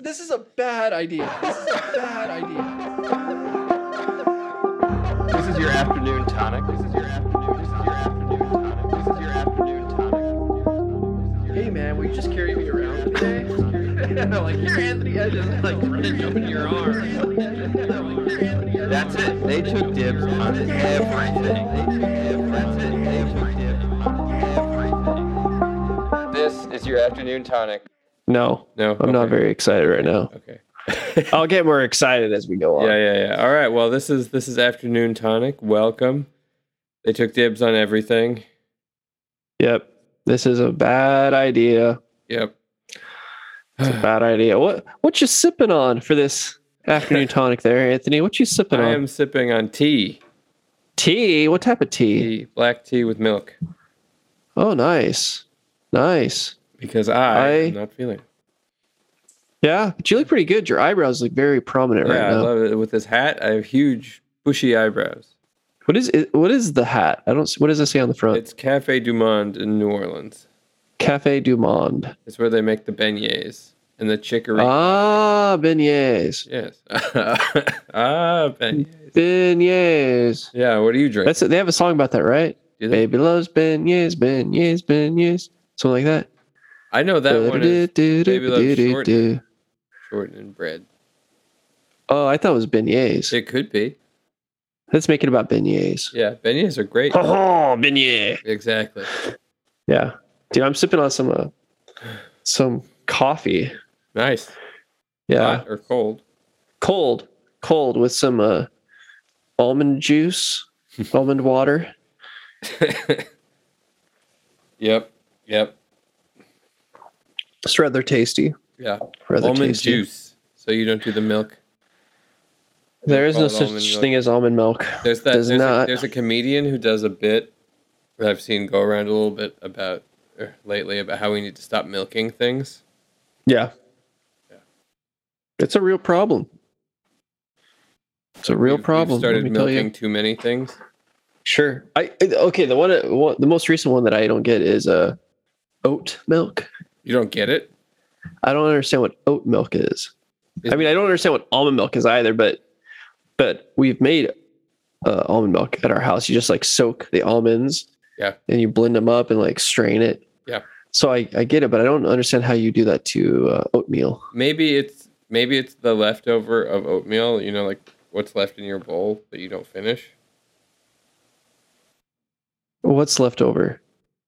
This is a bad idea. This is a bad idea. This is your afternoon tonic. This is your afternoon. This is your afternoon tonic. This is your afternoon tonic. Hey man, will you just carry me around today? like here, Anthony. I just like jump in your arms. That's it. They took dibs on everything. They took dibs. That's it. They took dibs on everything. This is your afternoon tonic. No, No, I'm not very excited right now. Okay. I'll get more excited as we go on. Yeah, yeah, yeah. All right. Well, this is this is afternoon tonic. Welcome. They took dibs on everything. Yep. This is a bad idea. Yep. It's a bad idea. What what you sipping on for this afternoon tonic there, Anthony? What you sipping I on? I am sipping on tea. Tea? What type of tea? Tea, black tea with milk, Oh, nice. Nice. because I, I- am not feeling. It. Yeah, but you look pretty good. Your eyebrows look very prominent Yeah, right now. Yeah, I love it. With this hat, I have huge, bushy eyebrows. What is it? What is the hat? I don't. What does it say on the front? It's Cafe Du Monde in New Orleans. Cafe du Monde. It's where they make the beignets and the chicory. Ah, beignets. yes. ah, beignets. Beignets. Yeah. What do you drink? That's it. They have a song about that, right? Baby loves beignets, beignets, beignets. Something like that. I know that one is Baby Loves Shortened. Shortened bread. Oh, I thought it was beignets. It could be. Let's make it about beignets. Yeah, beignets are great. Oh, beignet. Exactly. Yeah, dude, I'm sipping on some uh, some coffee. Nice. Yeah, Hot or cold? cold, cold with some uh, almond juice, almond water. yep. Yep. It's rather tasty. Yeah. Rather almond tasty. juice. So you don't do the milk. There is no such milk. thing as almond milk. There's that. There's, not. A, there's a comedian who does a bit that I've seen go around a little bit about er, lately about how we need to stop milking things. Yeah. Yeah. It's a real problem. It's a real we've problem. started milking too many things. Sure. I okay. The one, one, the most recent one that I don't get is uh, oat milk. You don't get it. I don't understand what oat milk is. I mean, I don't understand what almond milk is either. But but we've made uh, almond milk at our house. You just like soak the almonds. Yeah. And you blend them up and like strain it. Yeah. So I, I get it, but I don't understand how you do that to uh, oatmeal. Maybe it's maybe it's the leftover of oatmeal. You know, like what's left in your bowl that you don't finish. What's left over?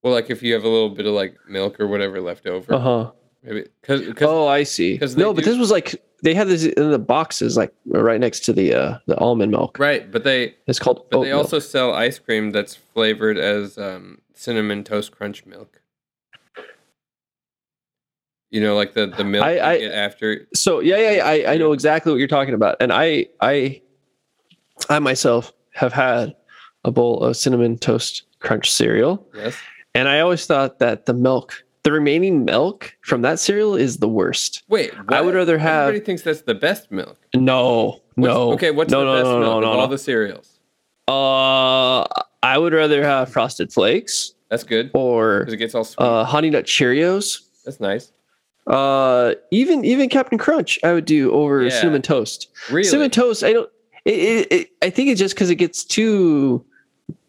Well, like if you have a little bit of like milk or whatever left over, Uh huh. Maybe because Oh, I see. 'cause No, but do- this was like they had this in the boxes, like right next to the uh, the almond milk. right. But they It's called but they milk. also sell ice cream that's flavored as um, cinnamon toast crunch milk. You know, like the the milk I- I- after. So yeah, yeah, yeah, I, I know exactly what you're talking about, and I, I, I myself have had a bowl of cinnamon toast crunch cereal, Yes. and I always thought that the milk, the remaining milk from that cereal, is the worst. Wait, I would rather have- Everybody thinks that's the best milk. No, What's- no. Okay, what's no, the no, best no, milk of all the cereals? Uh, I would rather have Frosted Flakes That's good or it gets all sweet. uh, Honey Nut Cheerios. that's nice. Uh, even even Captain Crunch, I would do over Yeah. cinnamon toast. Really? Cinnamon toast, I don't. It, it, it, I think it's just because it gets too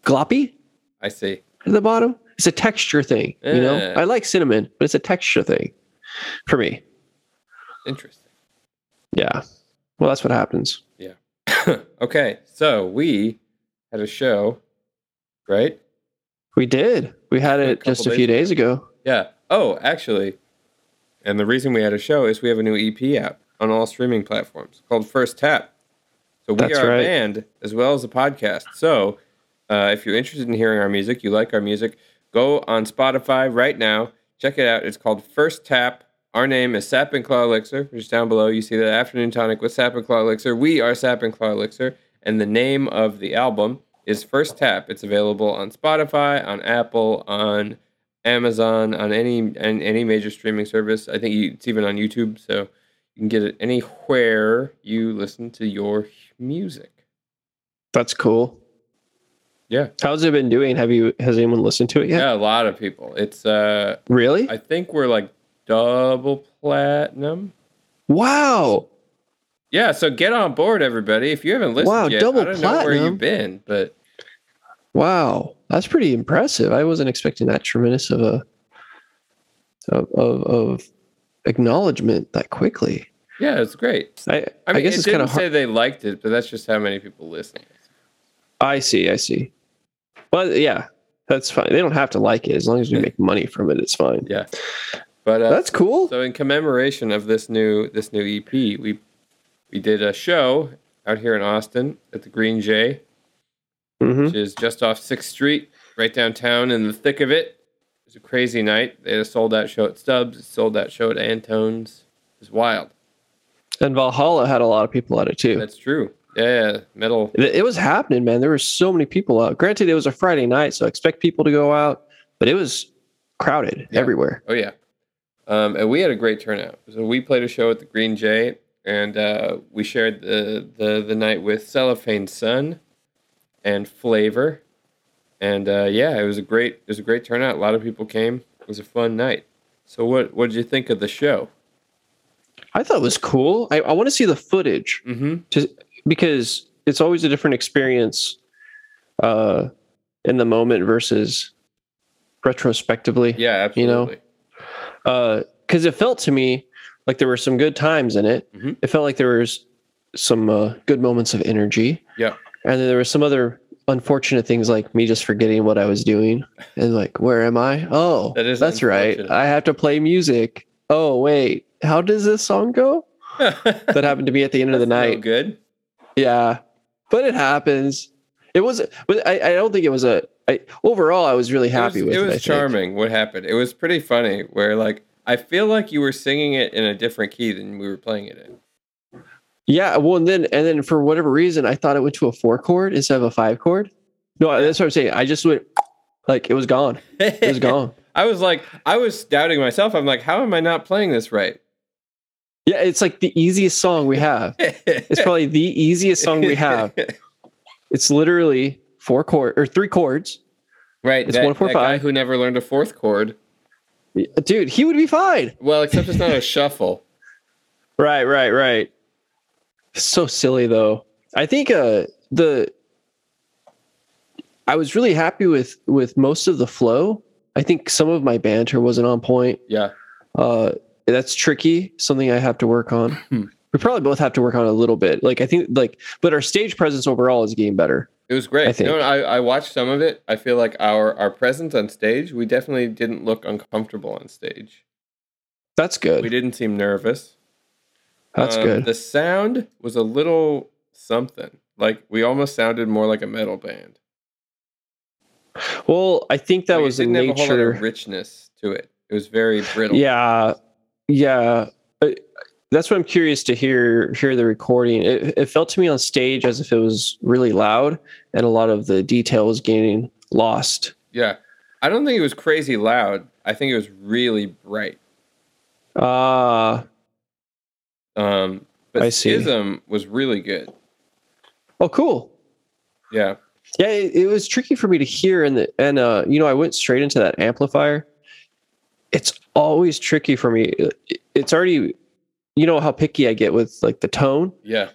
gloppy I see. at the bottom. It's a texture thing, you know. I like cinnamon, but it's a texture thing for me. Interesting. Yeah. Well, that's what happens. Yeah. okay, so we had a show, right? We did. We had A it just a few days days ago. Yeah. Oh, actually, and the reason we had a show is we have a new EP out on all streaming platforms called First Tap. So we That's are right. a band as well as a podcast. So uh, if you're interested in hearing our music, you like our music, go on Spotify right now. Check it out. It's called First Tap. Our name is Sap and Claw Elixir, which is down below. You see the afternoon tonic with Sap and Claw Elixir. We are Sap and Claw Elixir, and the name of the album is First Tap. It's available on Spotify, on Apple, on Amazon, on any and any major streaming service. I think it's even on YouTube, so you can get it anywhere you listen to your music. That's cool. Yeah. How's it been doing? Have you has anyone listened to it yet? Yeah, a lot of people. It's uh Really? I think we're like double platinum. Wow. Yeah, so get on board, everybody. If you haven't listened Wow, yet, double I don't know where you've been, but Wow. That's pretty impressive. I wasn't expecting that tremendous of a of of, of acknowledgement that quickly. yeah, it's great. I I mean, guess it it's kind of hard. say they liked it, but that's just how many people listen. I see. I see. Well, yeah, that's fine. They don't have to like it as long as we make money from it. It's fine. Yeah, but uh, That's cool. So in commemoration of this new this new EP, we we did a show out here in Austin at the Green Jay, hmm which is just off Sixth Street, right downtown in the thick of it. It was a crazy night. They sold out show at Stubbs, sold that show at Antone's. It was wild. And Valhalla had a lot of people at it too. That's true. Yeah, yeah, metal. It, it was happening, man. There were so many people out. Granted, it was a Friday night, so I expect people to go out, but it was crowded Yeah. everywhere. Oh yeah, um, and we had a great turnout. So we played a show at the Green Jay, and uh, we shared the, the the night with Cellophane Sun and Flavor, and uh, yeah, it was a great it was a great turnout. A lot of people came. It was a fun night. So what what did you think of the show? I thought it was cool. I, I want to see the footage Mm-hmm. to, because it's always a different experience uh, in the moment versus retrospectively. Yeah, You know, absolutely. because it felt to me like there were some good times in it. Mhm. It felt like there was some uh, good moments of energy. Yeah. and then there were some other unfortunate things like me just forgetting what I was doing and like where am I? Oh, That is that's right. I have to play music. Oh wait, how does this song go? That happened to me at the end of the night. good. Yeah, but it happens. It was, but I, I don't think it was a. I, overall, I was really happy it was, with it. it was charming what happened it was pretty funny where like i feel like you were singing it in a different key than we were playing it in Yeah, well, and then and then for whatever reason, I thought it went to a four chord instead of a five chord. No, that's what I'm saying. I just went like it was gone. It was gone. i was like i was doubting myself i'm like how am i not playing this right Yeah, it's like the easiest song we have. It's probably the easiest song we have. It's literally four chord or three chords. right It's that, one, four, guy who never learned a fourth chord Dude, he would be fine. well except it's not a shuffle Right, right, right. So silly though. I think uh the I was really happy with with most of the flow. I think some of my banter wasn't on point. yeah Uh that's tricky, something I have to work on. Hmm. we probably both have to work on a little bit. Like I think like but our stage presence overall is getting better. it was great I think. no I, I watched some of it i feel like our our presence on stage we definitely didn't look uncomfortable on stage That's good. we didn't seem nervous That's Um, good. The sound was a little something. Like we almost sounded more like a metal band. Well, I think that Like, was it the didn't have a whole lot nature. of richness to it. It was very brittle. Yeah, yeah. Uh, That's what I'm curious to hear. Hear the recording. It, it felt to me on stage as if it was really loud, and a lot of the detail was getting lost. Yeah. I don't think it was crazy loud. I think it was really bright. Ah, Um, but I see. Schism was really good. oh, cool. Yeah. Yeah, it, it was tricky for me to hear, and the and uh, you know, I went straight into that amplifier. It's always tricky for me. It's already, you know, how picky I get with like the tone. Yeah.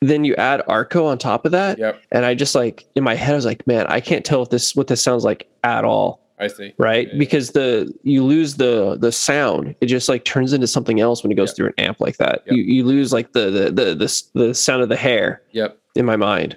Then you add Arco on top of that, Yep. and I just like in my head, I was like, man, I can't tell if this what this sounds like at all. I see. right Yeah, because the you lose the the sound it just like turns into something else when it goes Yep. through an amp like that Yep. you, you lose like the the, the the the sound of the hair Yep. in my mind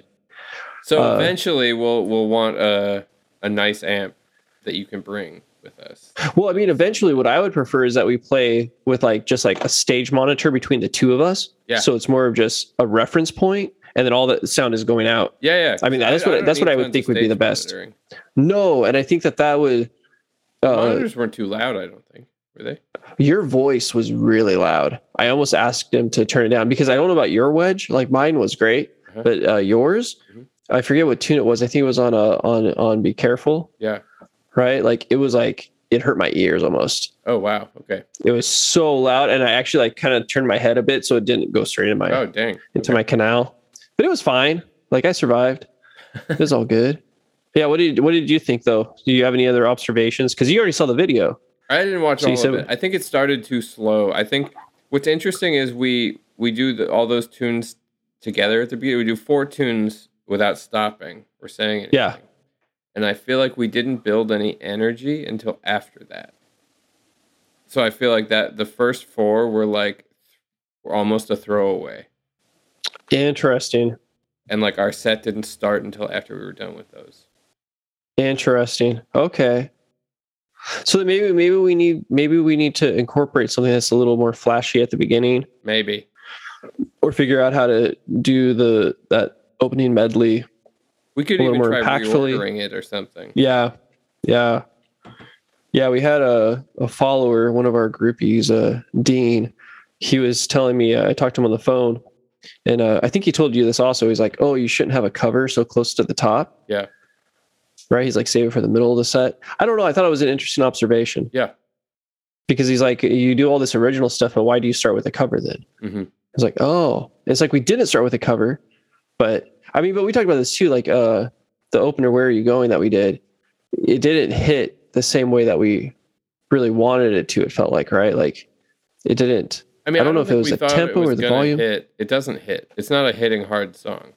So Uh, eventually we'll we'll want a a nice amp that you can bring with us. well i mean eventually what i would prefer is that we play with like just like a stage monitor between the two of us Yeah. so it's more of just a reference point and then all the sound is going out Yeah, yeah. I mean, that's what- don't that's what I would think would be the best. no and i think that that would uh, Monitors weren't too loud. I don't think were they. your voice was really loud i almost asked him to turn it down because i don't know about your wedge like mine was great Uh-huh. but uh, yours Mhm. i forget what tune it was i think it was on a on on be careful Yeah. Right like it was like it hurt my ears almost Oh wow. Okay. it was so loud and i actually like kind of turned my head a bit so it didn't go straight in my Oh dang. into my canal but it was fine like i survived it was all good yeah what did what did you think though do you have any other observations because you already saw the video I didn't watch So all of it. I think it started too slow. I think What's interesting is we we do the, all those tunes together at the beginning. We do four tunes without stopping or saying anything. Yeah. And I feel like we didn't build any energy until after that. So I feel like that the first four were like were almost a throwaway. Interesting. And like our set didn't start until after we were done with those. Interesting. Okay. So then maybe maybe we need maybe we need to incorporate something that's a little more flashy at the beginning, Maybe. or figure out how to do the that opening medley. We could even try impactfully. reordering it or something. Yeah, yeah, yeah. We had a a follower, one of our groupies, uh, Dean. He was telling me. Uh, I talked to him on the phone, and uh, I think he told you this also. He's like, "Oh, you shouldn't have a cover so close to the top." Yeah. Right. He's like, save it for the middle of the set. I don't know. I thought it was an interesting observation. Yeah. because he's like, you do all this original stuff, but why do you start with a cover then? Mhm. It's like, oh, it's like we didn't start with a cover, but I mean, but we talked about this too, like uh, the opener, "Where Are You Going?" that we did, it didn't hit the same way that we really wanted it to. It felt like right, like it didn't. I mean, I don't know if it was the tempo or the volume. Hit. It doesn't hit. It's not a hitting hard song.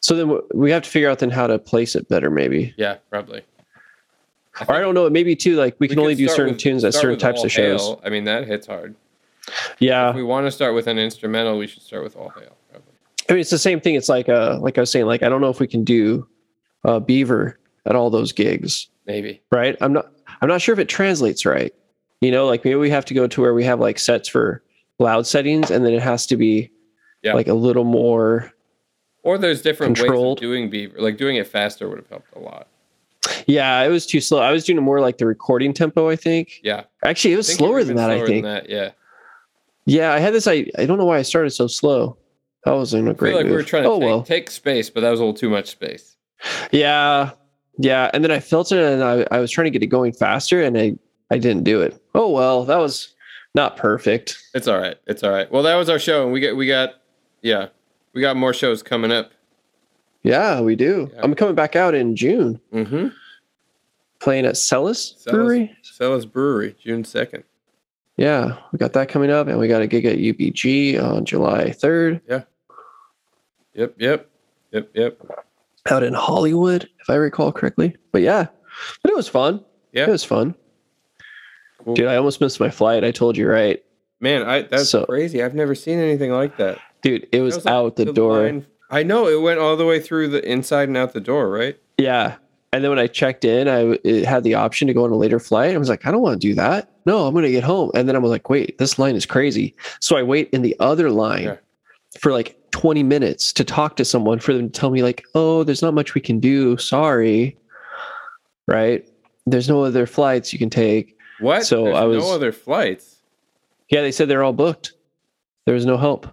So then we have to figure out then how to place it better, maybe. Yeah, probably. Or I don't know, maybe too. Like we, can only do certain with- tunes at certain types of shows. Hail. I mean, that hits hard. Yeah, If we want to start with an instrumental, we should start with All Hail. I mean, it's the same thing. It's like, uh, like I was saying, like I don't know if we can do uh, Beaver at all those gigs, Maybe. right? I'm not, I'm not sure if it translates right. You know, like maybe we have to go to where we have like sets for loud settings, and then it has to be Yeah. like a little more. Or there's different Controlled. ways of doing Beaver. Like doing it faster would have helped a lot. Yeah, it was too slow. I was doing it more like the recording tempo. I think Yeah. actually it was I think you were slower than that. I think. Than that. Yeah. Yeah, I had this. I I don't know why I started so slow. That wasn't a great feel like move. we were trying to oh take, well. take space, but that was a little too much space. Yeah, yeah. And then I felt it, and I, I was trying to get it going faster, and I I didn't do it. Oh well, that was not perfect. It's all right. It's all right. Well, that was our show, and we get we got yeah, we got more shows coming up. Yeah, we do. Yeah. I'm coming back out in June, Mm-hmm. playing at Celis Brewery. Celis Brewery, June second. Yeah, we got that coming up, and we got a gig at UBG on July 3rd Yep. Yep. Yep. Yep. out in Hollywood, if I recall correctly. But yeah, but it was fun. Yeah. It was fun, Cool. dude. I almost missed my flight. I told you right, Man, I that's So- crazy. I've never seen anything like that. dude. It was, That like out the, door. line- I know it went all the way through the inside and out the door, right? Yeah. And then when I checked in, I it had the option to go on a later flight. I was like, I don't want to do that. No, I'm going to get home. And then I was like, wait, this line is crazy. So I wait in the other line Yeah. for like 20 minutes to talk to someone for them to tell me, like, oh, there's not much we can do. Sorry. Right. There's no other flights you can take. What? So There's I was- no other flights. Yeah. They said they're all booked. There was no help.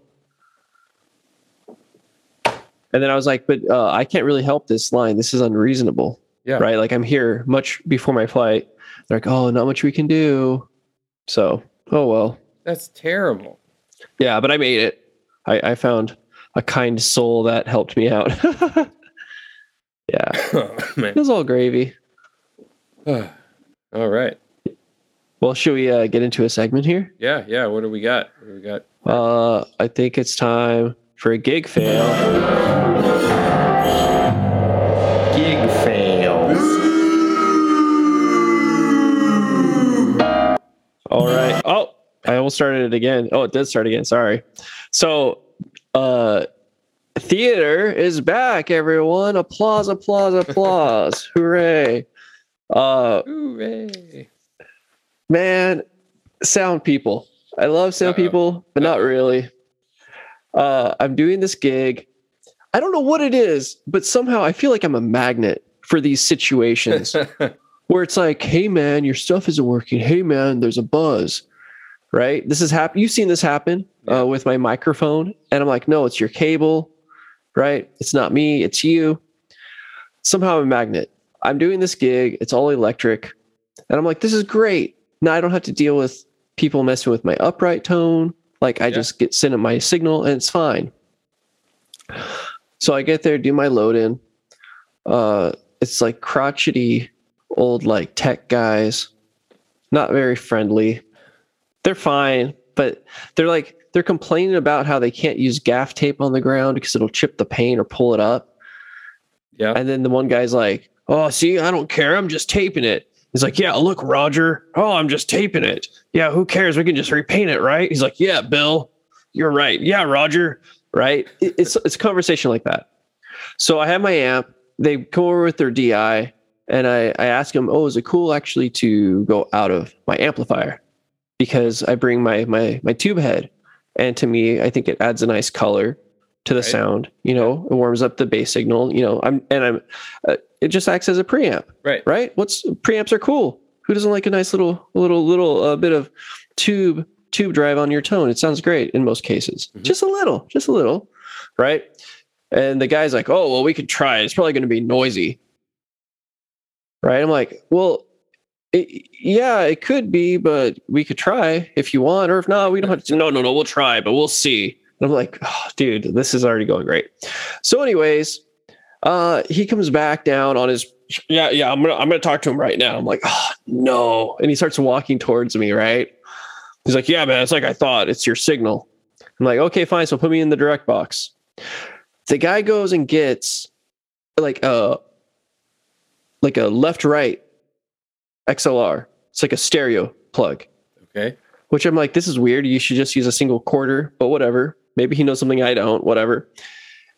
And then I was like, but uh, I can't really help this line. This is unreasonable. Yeah. right? Like I'm here much before my flight. They're like, oh, not much we can do. So, oh well. That's terrible. Yeah, but I made it. I, I found a kind soul that helped me out. yeah, oh, it was all gravy. all right. Well, should we uh, get into a segment here? Yeah, yeah. What do we got? What do we got? Uh, I think it's time for a gig fail. Gig fails. All right. Oh, I almost started it again. Oh, it did start again. Sorry. So, uh, theater is back, everyone. Applause, applause, applause. Hooray. Uh, Hooray. man, sound people. I love sound Uh-oh. people, but not really. Uh, I'm doing this gig. I don't know what it is, but somehow I feel like I'm a magnet for these situations where it's like, hey man, your stuff isn't working. Hey man, there's a buzz. Right? This has happened. You've seen this happen uh, with my microphone. And I'm like, no, it's your cable. Right? It's not me, it's you. Somehow I'm a magnet. I'm doing this gig, it's all electric. And I'm like, this is great. Now I don't have to deal with people messing with my upright tone. Like I Yeah. just get sent my signal and it's fine. So I get there, do my load in. Uh, it's like crotchety old like tech guys, not very friendly. They're fine, but they're like they're complaining about how they can't use gaff tape on the ground because it'll chip the paint or pull it up. Yeah. And then the one guy's like, "Oh, see, I don't care. I'm just taping it." He's like, "Yeah, look, Roger. Oh, I'm just taping it. Yeah, who cares? We can just repaint it, right?" He's like, "Yeah, Bill, you're right. Yeah, Roger, right?" It's it's a conversation like that. So I have my amp. They come over with their DI, and I I ask them, "Oh, is it cool actually to go out of my amplifier?" Because I bring my my my tube head, and to me, I think it adds a nice color to the Right. sound. You know, it warms up the bass signal. You know, I'm and I'm. Uh, it just acts as a preamp, Right. right? What's preamps are cool. Who doesn't like a nice little little little uh, bit of tube tube drive on your tone? It sounds great in most cases. Mhm. Just a little, just a little, right? And the guy's like, "Oh, well, we could try. It's probably going to be noisy." Right? I'm like, "Well, it, yeah, it could be, but we could try if you want, or if not, we don't have to. No, no, no, we'll try, but we'll see." And I'm like, oh, "Dude, this is already going great." So, anyways, uh, he comes back down on his. Yeah, yeah. I'm gonna, I'm gonna talk to him right now. I'm like, oh no, and he starts walking towards me. Right? He's like, yeah, man. It's like I thought. It's your signal. I'm like, okay, fine. So put me in the direct box. The guy goes and gets like a like a left right XLR. It's like a stereo plug, Okay. which I'm like, this is weird. You should just use a single quarter, but whatever. Maybe he knows something I don't. Whatever.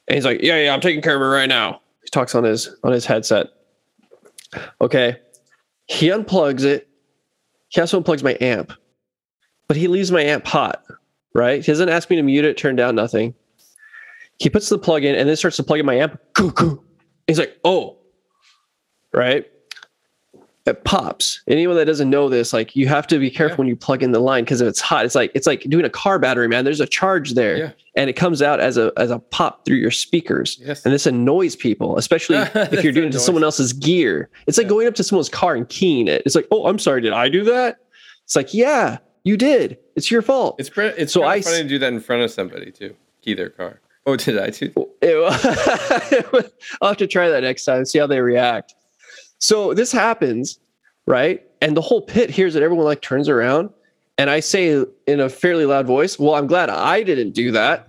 And he's like, yeah, yeah, I'm taking care of it right now. He talks on his on his headset. Okay. He unplugs it. He also unplugs my amp, but he leaves my amp hot. Right? He doesn't ask me to mute it, turn down nothing. He puts the plug in and then starts to plug in my amp. Coo, coo. He's like, oh, right. It pops. Anyone that doesn't know this, like you have to be careful Yeah. when you plug in the line because if it's hot, it's like it's like doing a car battery, man. There's a charge there, Yeah. and it comes out as a as a pop through your speakers, Yes. and this annoys people, especially if you're doing it to someone else's gear. It's like Yeah. going up to someone's car and keying it. It's like, oh, I'm sorry, did I do that? It's like, yeah, you did. It's your fault. It's pre- it's So I funny s- to do that in front of somebody too. Key their car. Oh, did I too? I'll have to try that next time, see how they react. So this happens, right? And the whole pit hears it. Everyone like turns around, and I say in a fairly loud voice, "Well, I'm glad I didn't do that."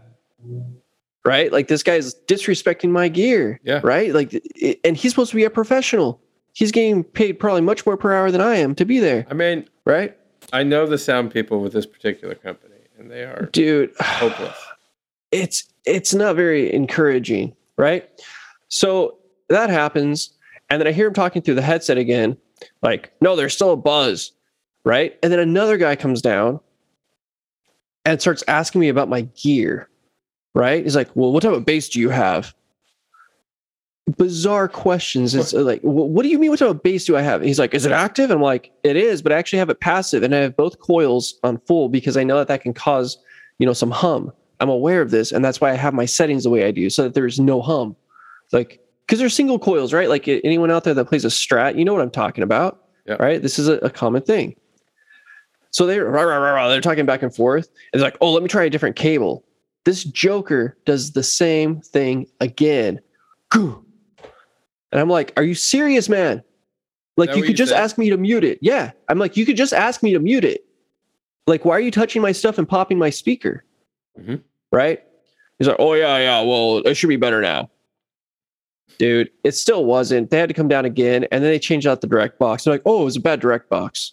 Right? Like this guy's disrespecting my gear. Yeah. Right? Like, it- and he's supposed to be a professional. He's getting paid probably much more per hour than I am to be there. I mean, Right? I know the sound people with this particular company, and they are Dude, hopeless. it's it's not very encouraging, right? So that happens, and then I hear him talking through the headset again, like, no, there's still a buzz, right? And then another guy comes down and starts asking me about my gear, right? He's like, well, what type of bass do you have? Bizarre questions. It's uh, like, what do you mean? What type of bass do I have? He's like, is it active? And I'm like, it is, but I actually have it passive, and I have both coils on full because I know that that can cause, you know, some hum. I'm aware of this, and that's why I have my settings the way I do, so that there's no hum. Like, because they're single coils, right? Like anyone out there that plays a Strat, you know what I'm talking about, Yeah. right? This is a, a common thing. So they're rah, rah, rah, rah, they're talking back and forth. And they're like, oh, let me try a different cable. This Joker does the same thing again. Goo. And I'm like, are you serious, man? Like you could you just said? ask me to mute it. Yeah. I'm like, you could just ask me to mute it. Like, why are you touching my stuff and popping my speaker? Mhm. Right? He's like, oh yeah, yeah. Well, it should be better now. Dude, it still wasn't. They had to come down again, and then they changed out the direct box. They're like, oh, it was a bad direct box.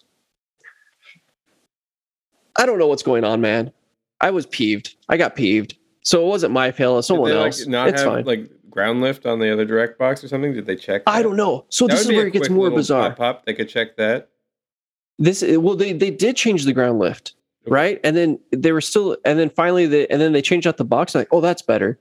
I don't know what's going on, man. I was peeved. I got peeved. So it wasn't my fail. Did someone they, like, else. not it's have fine. like ground lift on the other direct box or something? Did they check? I don't know. So That this is where it gets more bizarre. Pop-up. They could check that. This well, they they did change the ground lift, right? And then they were still, and then finally, they and then they changed out the box. Like, oh, that's better.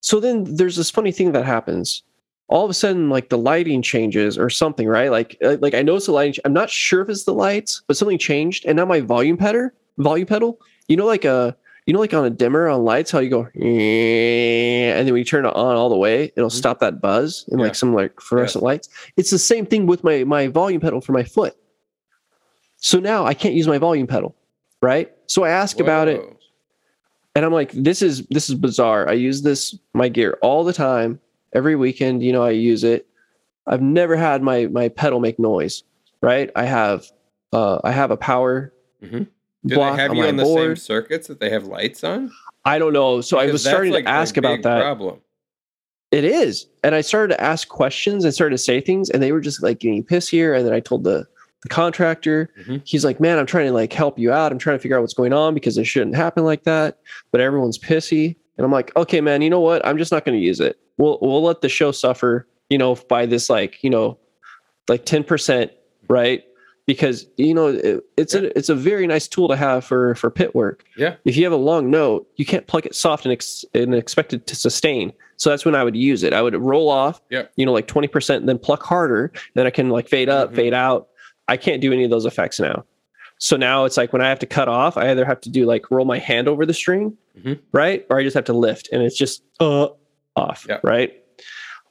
So then there's this funny thing that happens. All of a sudden, like the lighting changes or something, right? Like, uh, like I noticed the lighting. I'm not sure if it's the lights, but something changed, and now my volume pedal, volume pedal, you know, like a, you know, like on a dimmer on lights, how you go, and then when you turn it on all the way, it'll Mhm. stop that buzz and Yeah. like some like fluorescent lights. It's the same thing with my my volume pedal for my foot. So now I can't use my volume pedal, right? So I ask about it Whoa. And I'm like, this is this is bizarre. I use this my gear all the time, every weekend. You know, I use it. I've never had my my pedal make noise, right? I have uh, I have a power Mhm. Do block they have on you on the same circuits that they have lights on? I don't know. So I was starting like, to ask about that. Problem. It is. And I started to ask questions and started to say things, and they were just like getting pissier. And then I told the, the contractor, Mhm. he's like, Man, I'm trying to like help you out. I'm trying to figure out what's going on because it shouldn't happen like that. But everyone's pissy. And I'm like, okay, man, you know what? I'm just not going to use it. We'll we'll let the show suffer, you know, by this like, you know, like 10%, right? Because you know, it, it's a it's a very nice tool to have for for pit work. Yeah. If you have a long note, you can't plug it soft and, ex- and expect it to sustain. So that's when I would use it. I would roll off, Yep. you know, like 20% and then pluck harder. Then I can like fade up, Mhm. fade out. I can't do any of those effects now. So now it's like when I have to cut off, I either have to do like roll my hand over the string, Mhm. right? Or I just have to lift and it's just uh off, right?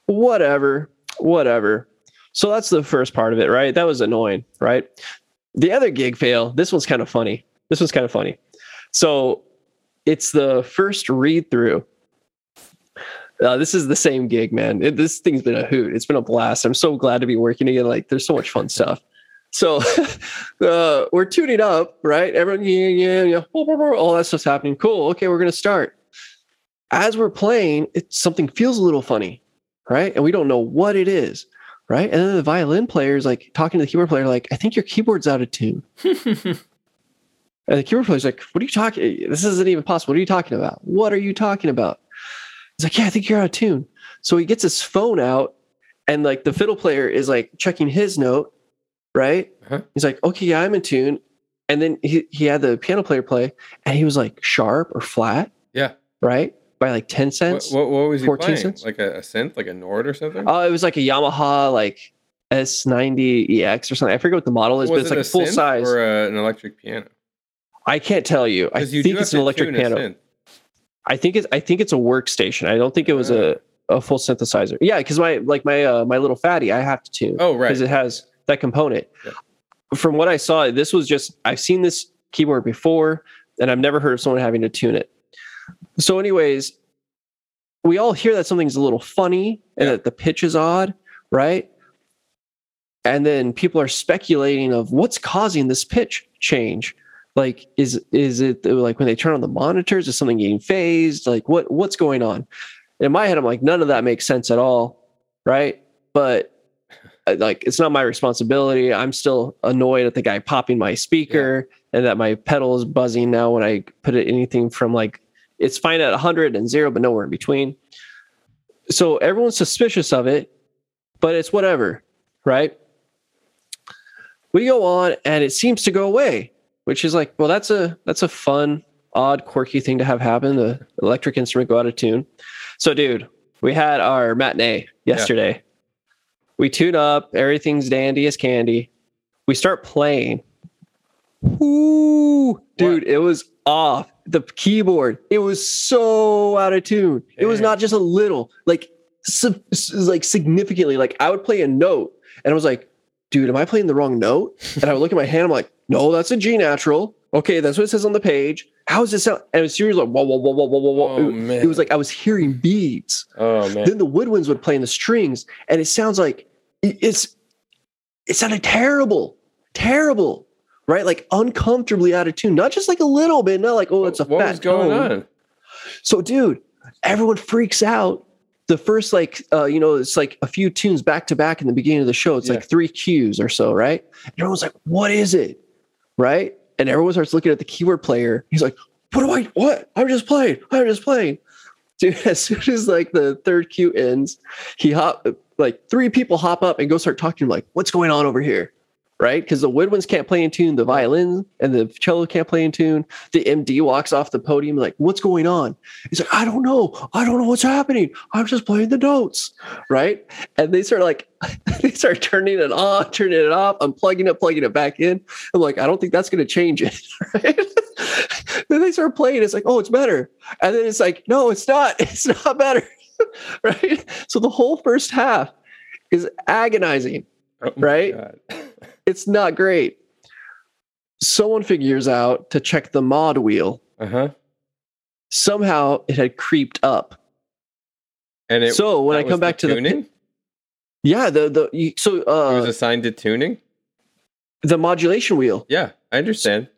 Whatever, whatever. So that's the first part of it, right? That was annoying, right? The other gig fail, this one's kind of funny. This one's kind of funny. So it's the first read through. Uh, this is the same gig, man. It, this thing's been a hoot. It's been a blast. I'm so glad to be working again. Like, there's so much fun stuff. So uh, we're tuning up, right? Everyone, yeah, yeah, yeah. All that stuff's happening. Cool. Okay, we're gonna start. As we're playing, it something feels a little funny, right? And we don't know what it is, right? And then the violin player is like talking to the keyboard player, like, "I think your keyboard's out of tune." And the keyboard player's like, "What are you talking? This isn't even possible. What are you talking about? What are you talking about?" He's like, "Yeah, I think you're out of tune." So he gets his phone out, and like the fiddle player is like checking his note, right? Uh-huh. He's like, "Okay, yeah, I'm in tune." And then he he had the piano player play, and he was like sharp or flat, Yeah. right, by like ten cents. what, what was he 14 playing? cents? Like a, a synth, like a Nord or something? Oh, it was like a Yamaha like S90 EX or something. I forget what the model is, but it's it like a full size. or a, an electric piano? I can't tell you. I you think it's an electric piano. I think it's I think it's a workstation. I don't think it was a, a full synthesizer. Yeah, because my like my uh, my little fatty, I have to tune Oh, right. because it has that component. Yeah. From what I saw, this was just I've seen this keyboard before, and I've never heard of someone having to tune it. So, anyways, we all hear that something's a little funny and Yeah. that the pitch is odd, right? And then people are speculating of what's causing this pitch change. Like, is is it like when they turn on the monitors? Is something getting phased? Like, what what's going on? In my head, I'm like, none of that makes sense at all, right? But Uh, like, it's not my responsibility. I'm still annoyed at the guy popping my speaker and that my pedal is buzzing now when I put it anything from like it's fine at 100 and zero, but nowhere in between. So everyone's suspicious of it, but it's whatever, right? We go on and it seems to go away, which is like, well, that's a that's a fun, odd, quirky thing to have happen. The electric instrument go out of tune. So, dude, we had our matinee yesterday. We tune up, everything's dandy as candy. We start playing. Ooh, dude, it was off. The keyboard, it was so out of tune. It was not just a little, like, sig- like significantly. Like I would play a note, and I was like, "Dude, am I playing the wrong note?" And I would look at my hand. I'm like, "No, that's a G natural. Okay, that's what it says on the page. How does it sound?" And it was seriously like, "Whoa, whoa, whoa, whoa, whoa, whoa, whoa." Oh, it, man. it was like I was hearing beats Oh man. then the woodwinds would play in the strings and it sounds like it's it sounded terrible terrible right? Like uncomfortably out of tune. Not just like a little bit not like oh it's a what fat was going tone. on? so dude everyone freaks out. The first like uh you know it's like a few tunes back to back in the beginning of the show it's Yeah. like three cues or so right? And everyone's like what is it? Right? And everyone starts looking at the keyboard player. He's like what do i what? I'm just playing. I'm just playing. Dude as soon as like the third cue ends he hop like three people hop up and go start talking like what's going on over here? Right? Because the woodwinds can't play in tune the violin and the cello can't play in tune the md walks off the podium like what's going on? He's like i don't know. I don't know what's happening. I'm just playing the notes. Right? And they start like they start turning it on turning it off. Unplugging it plugging it back in. I'm like i don't think that's going to change it. Right? Then they start playing. It's like oh it's better. And then it's like no it's not. It's not better right so the whole first half is agonizing Oh, Right? It's not great someone figures out to check the mod wheel Uh-huh. somehow it had creeped up And it so when i come back the to tuning, the yeah the the so it was uh assigned to tuning. the modulation wheel Yeah, I understand.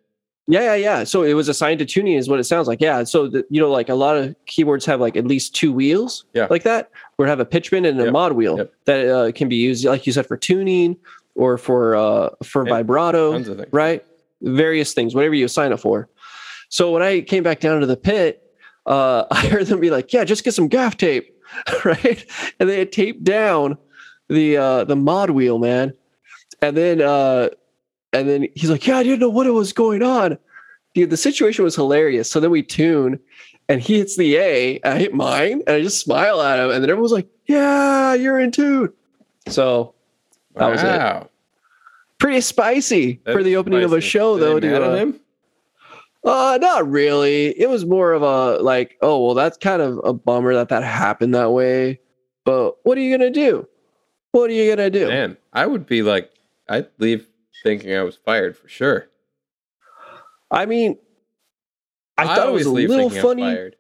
Yeah, yeah, yeah. So it was assigned to tuning, is what it sounds like. Yeah. So the, you know, like a lot of keyboards have like at least two wheels, Yeah. like that, where have a pitch bend and a Yep, mod wheel yep. that uh, can be used, like you said, for tuning or for uh, for Yeah, vibrato, Tons of things. right? Various things, whatever you assign it for. So when I came back down to the pit, uh, I heard them be like, "Yeah, just get some gaff tape," right? And they had taped down the uh, the mod wheel, man. And then uh, and then he's like, "Yeah, I didn't know what it was going on." Dude, the situation was hilarious. So then we tune, and he hits the A, and I hit mine, and I just smile at him, and then everyone's like, "Yeah, you're in tune." So that was it. Wow. pretty spicy for the opening of a spicy. show, they though. mad To, uh, him? uh, not really. It was more of a like, oh well, that's kind of a bummer that that happened that way. But what are you gonna do? What are you gonna do? Man, I would be like, I'd leave thinking I was fired for sure. I mean, I, thought it was a little funny. fired.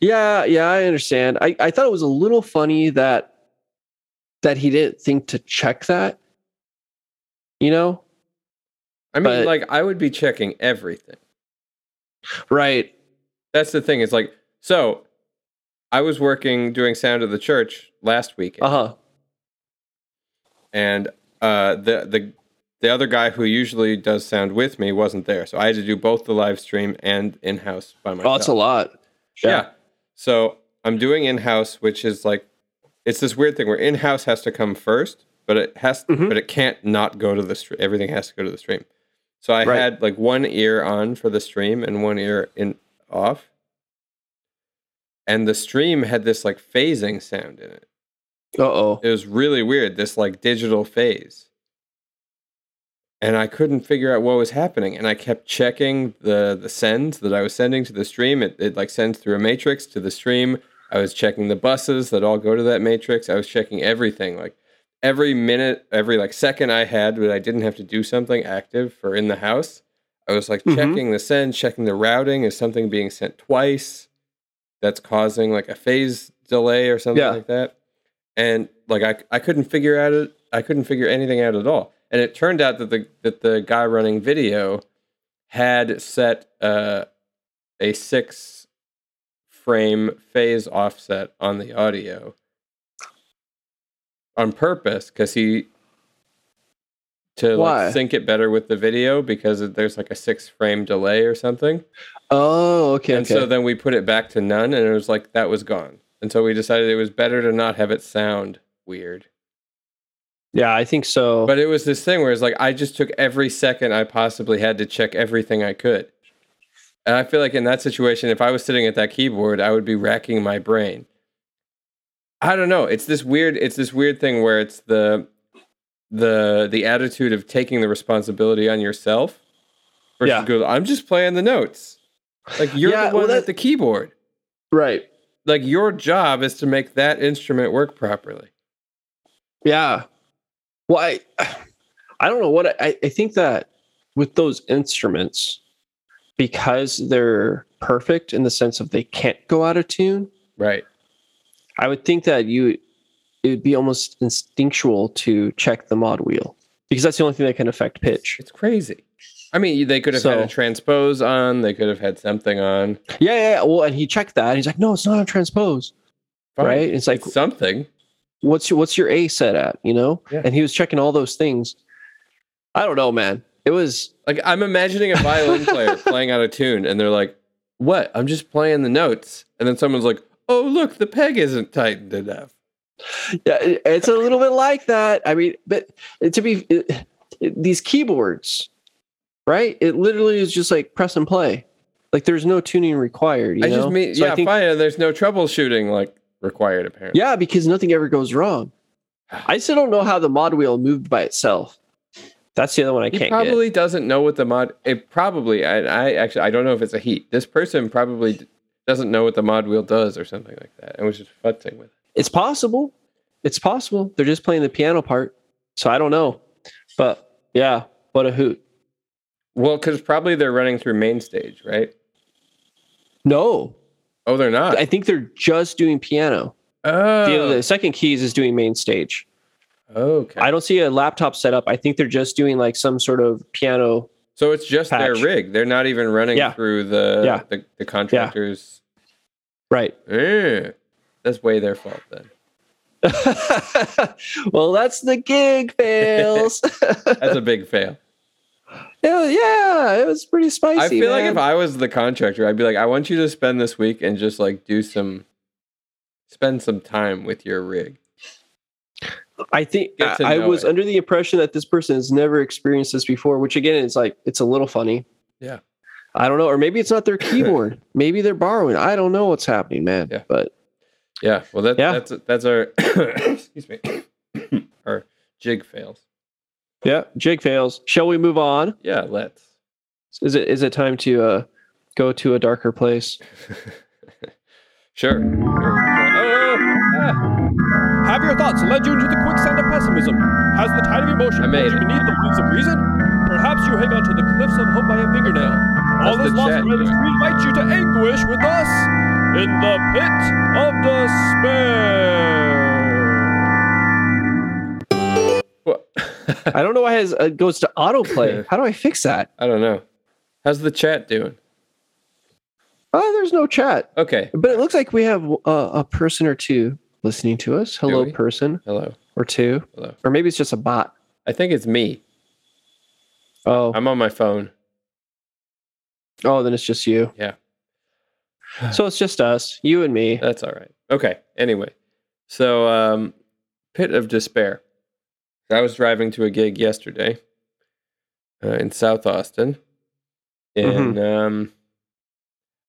Yeah, yeah, I understand. I, I thought it was a little funny that that he didn't think to check that. You know, I mean, But- like, I would be checking everything. right? That's the thing. It's like, so I was working doing sound of the church last weekend, Uh huh. and uh, the the the other guy who usually does sound with me wasn't there, so I had to do both the live stream and in house by myself. Oh, it's a lot. Yeah. So I'm doing in house, which is like it's this weird thing where in house has to come first, but it has Mhm. but it can't not go to the stream. Everything has to go to the stream. So I Right. had like one ear on for the stream and one ear in off. And the stream had this like phasing sound in it. Uh oh. It was really weird, this like digital phase. And I couldn't figure out what was happening. And I kept checking the the sends that I was sending to the stream. It, it like sends through a matrix to the stream. I was checking the buses that all go to that matrix. I was checking everything. Like every minute, every like second I had that I didn't have to do something active for in the house. I was like Mhm. checking the send, checking the routing. Is something being sent twice? That's causing like a phase delay or something Yeah. like that and like I, I couldn't figure out it I couldn't figure anything out at all. And it turned out that the that the guy running video had set uh, a six frame phase offset on the audio on purpose because he to like sync it better with the video because there's like a six frame delay or something. Oh, okay. And okay. so then we put it back to none, and it was like that was gone. And so we decided it was better to not have it sound weird. Yeah, I think so. But it was this thing where it's like I just took every second I possibly had to check everything I could. And I feel like in that situation, if I was sitting at that keyboard, I would be racking my brain. I don't know. It's this weird. It's this weird thing where it's the the the attitude of taking the responsibility on yourself. Versus Yeah. I'm just playing the notes. Like you're Yeah, the one well, at the keyboard. right. Like your job is to make that instrument work properly. Yeah. Well, I, I don't know what I, I think that with those instruments, because they're perfect in the sense of they can't go out of tune, Right. I would think that you it would be almost instinctual to check the mod wheel because that's the only thing that can affect pitch. It's crazy. I mean, they could have had a transpose on. They could have had something on. Yeah, yeah, yeah. Well, and he checked that. And he's like, no, it's not on transpose. Fine. Right? It's like, It's something. What's your what's your A set at? You know? Yeah. And he was checking all those things. I don't know, man. It was Like I'm imagining a violin player playing out of tune, and they're like, "What? I'm just playing the notes." And then someone's like, "Oh, look, the peg isn't tightened enough." yeah, it's a little bit like that. I mean, but to be it, it- these keyboards, right? It literally is just like press and play. Like there's no tuning required. You I know? just mean, So I yeah, think- fine. There's no troubleshooting like required apparently. Yeah, because nothing ever goes wrong. I still don't know how the mod wheel moved by itself. That's the other one I He can't probably doesn't know what the mod. It probably. I, I actually I don't know if it's a heat. This person probably doesn't know what the mod wheel does or something like that, and was just futzing with it. It's possible. It's possible. They're just playing the piano part. So I don't know. But yeah, what a hoot. Well, because probably they're running through MainStage, right? No, Oh, they're not. I think they're just doing piano. oh, The, the second keys is doing MainStage. okay. I don't see a laptop set up. I think they're just doing like some sort of piano So it's just their rig. They're not even running Yeah. through the Yeah. the, the contractors. Right. Eh, that's way their fault then. well, that's the gig fails. That's a big fail. Yeah, yeah, it was pretty spicy. I feel like if I was the contractor, I'd be like, I want you to spend this week and just like do some, spend some time with your rig. I think I, I was it. under the impression that this person has never experienced this before, which again is like it's a little funny. Yeah. I don't know, or maybe it's not their keyboard. maybe they're borrowing. I don't know what's happening, man. Yeah. But Yeah. Well, that, Yeah. that's that's our excuse me, our jig fails. Yeah, Jake fails. Shall we move on? Yeah. Let's. Is it is it time to uh go to a darker place? Sure. Oh, ah. Have your thoughts led you into the quicksand of pessimism? Has the tide of emotion I made you beneath the waves of reason? Perhaps you hang on to the cliffs of hope by a fingernail. All How's this lost chat friends, doing? we invite you to anguish with us in the pit of despair. What? I don't know why it it goes to autoplay. How do I fix that? I don't know. How's the chat doing? Oh, there's no chat. Okay. But it looks like we have uh, a person or two listening to us. Hello, person Hello. or two, Hello. or maybe it's just a bot. I think it's me. Oh, I'm on my phone. oh, then it's just you. Yeah. So it's just us, you and me. That's all right. Okay. Anyway, so um, pit of despair. I was driving to a gig yesterday uh, in South Austin, and um,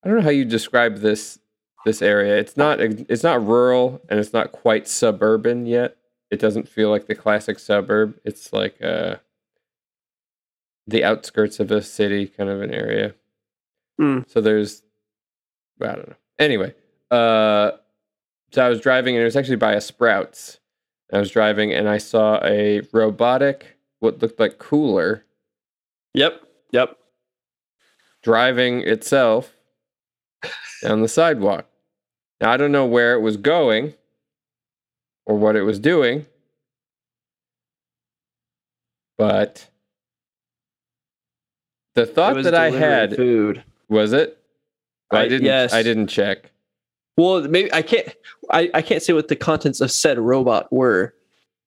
I don't know how you describe this this area. It's not it's not rural and it's not quite suburban yet. It doesn't feel like the classic suburb. It's like uh, the outskirts of a city, kind of an area. Mm. So there's I don't know. Anyway, uh, so I was driving and it was actually by a Sprouts. I was driving and I saw a robotic, what looked like cooler, Yep. Yep. driving itself down the sidewalk. Now I don't know where it was going or what it was doing, but the thought that I had food. was it. I, I- didn't. yes. I didn't check. Well, maybe I can't. I, I can't say what the contents of said robot were,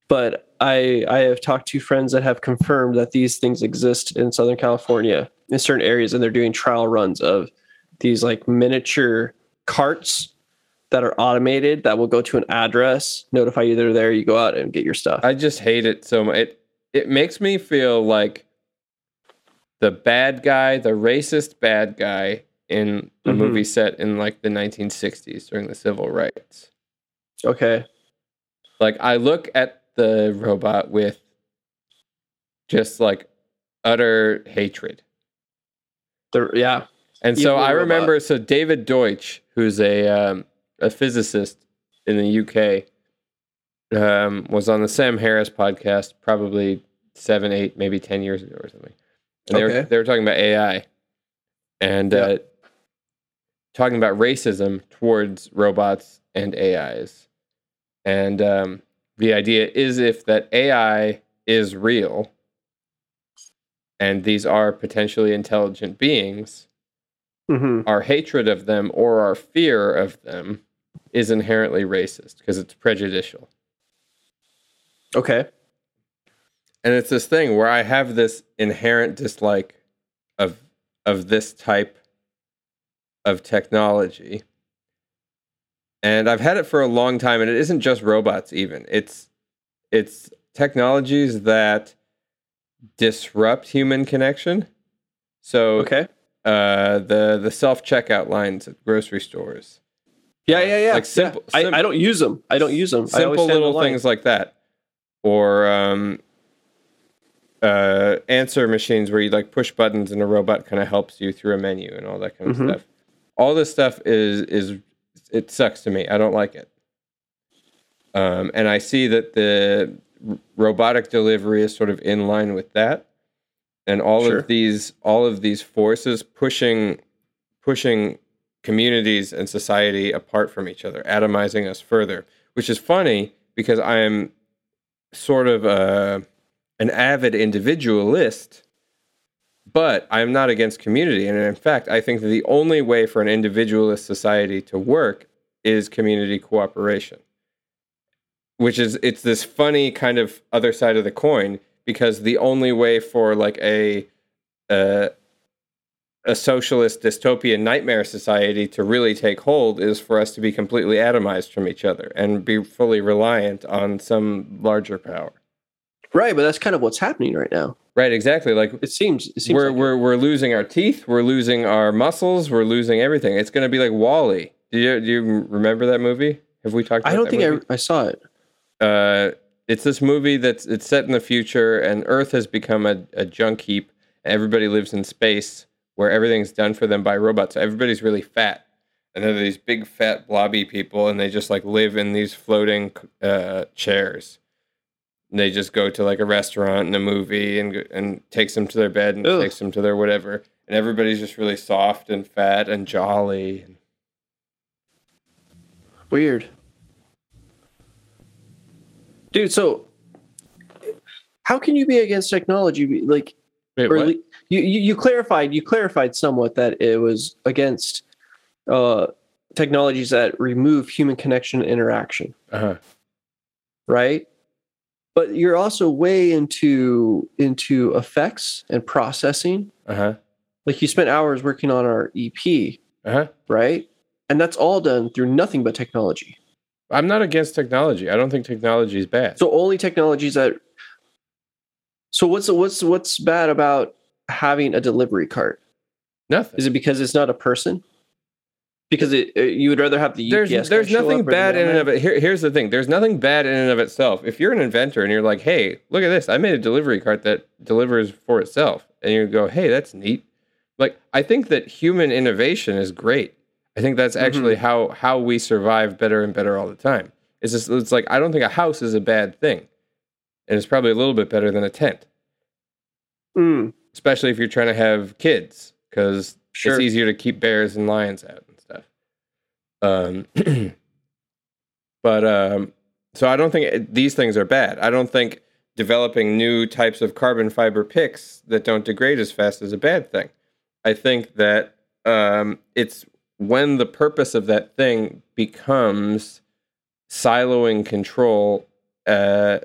but I I have talked to friends that have confirmed that these things exist in Southern California in certain areas, and they're doing trial runs of these like miniature carts that are automated that will go to an address, notify you they're there. You go out and get your stuff. I just hate it so much. It it makes me feel like the bad guy, the racist bad guy in a Mhm. movie set in like the 1960s during the civil rights. okay. Like I look at the robot with just like utter hatred. The, yeah. And so I robot. remember so David Deutsch, who's a um, a physicist in the UK, um, was on the Sam Harris podcast probably seven, eight, maybe ten years ago or something. And they were Okay. they were talking about AI and Yeah. uh, talking about racism towards robots and AIs. And um, the idea is if that AI is real and these are potentially intelligent beings, hmm our hatred of them or our fear of them is inherently racist because it's prejudicial. Okay. And it's this thing where I have this inherent dislike of of this type of technology. And I've had it for a long time and it isn't just robots even. It's it's technologies that disrupt human connection. So Okay. uh, the the self checkout lines at grocery stores, Yeah, yeah, yeah. Like simple- Yeah. sim- I, I don't use them. I don't use them. Simple little things like that, or um, uh, answer machines where you like push buttons and a robot kind of helps you through a menu and all that kind of Mhm. stuff. All this stuff is is it sucks to me. I don't like it. Um, and I see that the r- robotic delivery is sort of in line with that, and all Sure. of these all of these forces pushing pushing communities and society apart from each other, atomizing us further. Which is funny because I am sort of a, an avid individualist, But I'm not against community. And in fact, I think the only way for an individualist society to work is community cooperation. Which is it's this funny kind of other side of the coin because the only way for like a a, a socialist dystopian nightmare society to really take hold is for us to be completely atomized from each other and be fully reliant on some larger power. Right, but that's kind of what's happening right now. Right, exactly. Like It seems. It seems we're like we're we're losing our teeth, we're losing our muscles, we're losing everything. It's going to be like WALL-E. Do you do you remember that movie? Have we talked? About I don't think movie? I, I saw it. uh, it's this movie that's it's set in the future, and Earth has become a, a junk heap. And everybody lives in space where everything's done for them by robots. So everybody's really fat, and they're these big fat blobby people, and they just like live in these floating uh, chairs. They just go to like a restaurant and a movie, and and takes them to their bed and Ugh. takes them to their whatever. And everybody's just really soft and fat and jolly. Weird. Dude, so how can you be against technology? Like, Wait, or le- you, you you clarified you clarified somewhat that it was against uh, technologies that remove human connection and interaction, Uh-huh. right? But you're also way into into effects and processing. Uh-huh. Like you spent hours working on our EP, Uh-huh. right? And that's all done through nothing but technology. I'm not against technology. I don't think technology is bad. So only technologies that. So what's what's what's bad about having a delivery cart? Nothing. Is it because it's not a person? Because it, uh, you would rather have the there's UPS there's show nothing up or the bad in and of it. Here, here's the thing. There's nothing bad in and of itself. If you're an inventor and you're like, hey, look at this. I made a delivery cart that delivers for itself, and you go, hey, that's neat. Like I think that human innovation is great. I think that's Mm-hmm. actually how how we survive better and better all the time. It's just it's like I don't think a house is a bad thing, and it's probably a little bit better than a tent, Mm, especially if you're trying to have kids because Sure. it's easier to keep bears and lions out. Um, but um, so I don't think it, these things are bad. I don't think developing new types of carbon fiber picks that don't degrade as fast is a bad thing. I think that um, it's when the purpose of that thing becomes siloing control uh,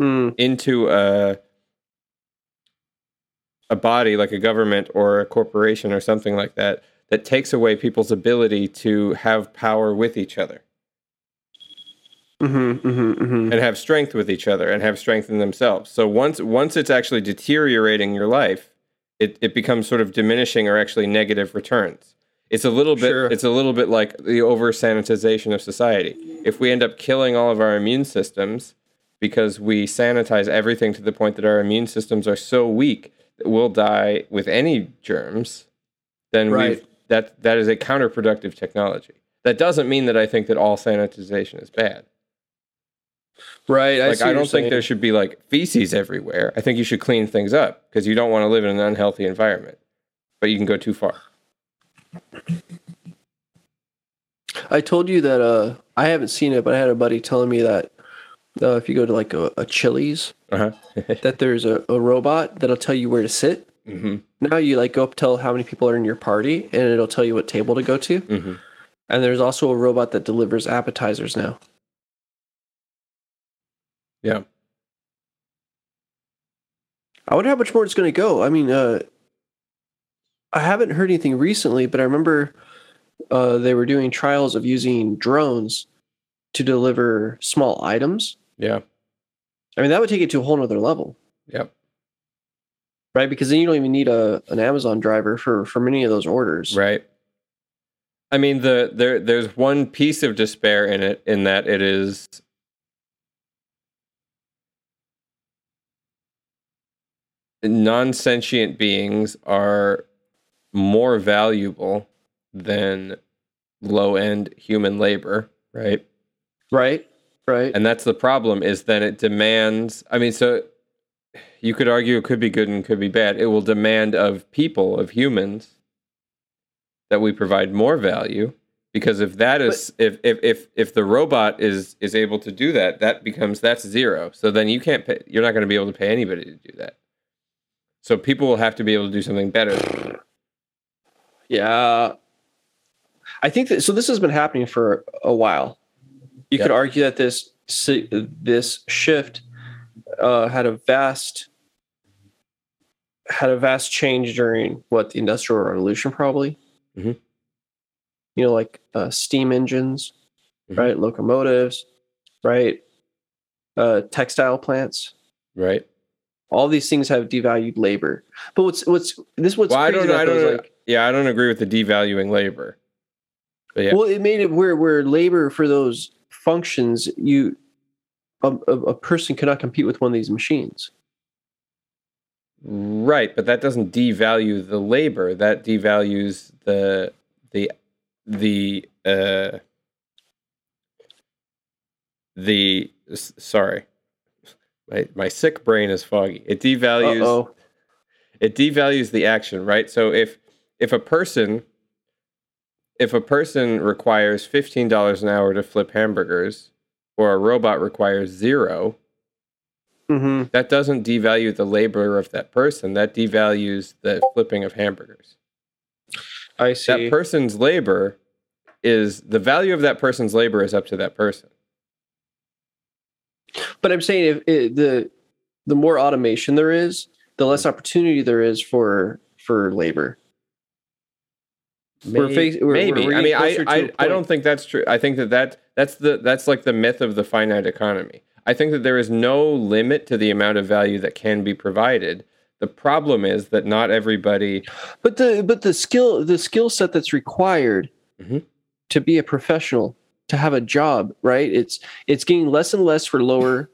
mm, into a a body like a government or a corporation or something like that that takes away people's ability to have power with each other mhm, mhm, mhm. and have strength with each other and have strength in themselves. So once once it's actually deteriorating your life, it, it becomes sort of diminishing or actually negative returns. It's a little bit Sure. it's a little bit like the over sanitization of society. If we end up killing all of our immune systems because we sanitize everything to the point that our immune systems are so weak that we'll die with any germs, then Right. we've that that is a counterproductive technology. That doesn't mean that I think that all sanitization is bad Right. I like I don't think there should be like feces everywhere. I think you should clean things up because you don't want to live in an unhealthy environment. But you can go too far. I told you that uh, I haven't seen it, but I had a buddy telling me that uh, if you go to like a, a Chili's, Uh-huh. that there's a, a robot that'll tell you where to sit. Hmm Now you like go up tell how many people are in your party, and it'll tell you what table to go to. hmm And there's also a robot that delivers appetizers now. Yeah. I wonder how much more it's going to go. I mean, uh, I haven't heard anything recently, but I remember uh, they were doing trials of using drones to deliver small items. Yeah. I mean, that would take it to a whole nother level, Yep. Right? Because then you don't even need a an Amazon driver for for many of those orders. Right. I mean the there there's one piece of despair in it in that it is non-sentient beings are more valuable than low-end human labor, right? Right. Right. and that's the problem is then it demands i mean so you could argue it could be good and could be bad it will demand of people of humans that we provide more value because if that is if, if if if the robot is is able to do that that becomes that's zero so then you can't pay you're not going to be able to pay anybody to do that So people will have to be able to do something better. Yeah. I think that so this has been happening for a while. You could argue that this this shift uh, had a vast had a vast change during what the industrial revolution probably. Mhm. You know, like uh, steam engines, Mhm. right? Locomotives, right? Uh, textile plants. Right. All these things have devalued labor. But what's what's this? What's well, I crazy don't. about I don't. like, yeah, I don't agree with the devaluing labor. But yeah, Well, it made it where where labor for those functions, you a, a, person cannot compete with one of these machines. right. But that doesn't devalue the labor. That devalues the the the uh the sorry. My my sick brain is foggy. It devalues. Oh, it devalues the action right so if if a person if a person requires $15 an hour to flip hamburgers or a robot requires zero hmm that doesn't devalue the labor of that person that devalues the flipping of hamburgers I see. that person's labor is the value of that person's labor is up to that person but I'm saying if it, the the more automation there is, the less opportunity there is for for labor. We're May- face- we're- maybe. we're I mean, I, I, closer to I, a I point. don't think that's true. I think that, that that's the that's like the myth of the finite economy. I think that there is no limit to the amount of value that can be provided. The problem is that not everybody. But the but the skill the skill set that's required Mhm. to be a professional to have a job, right? It's it's getting less and less for lower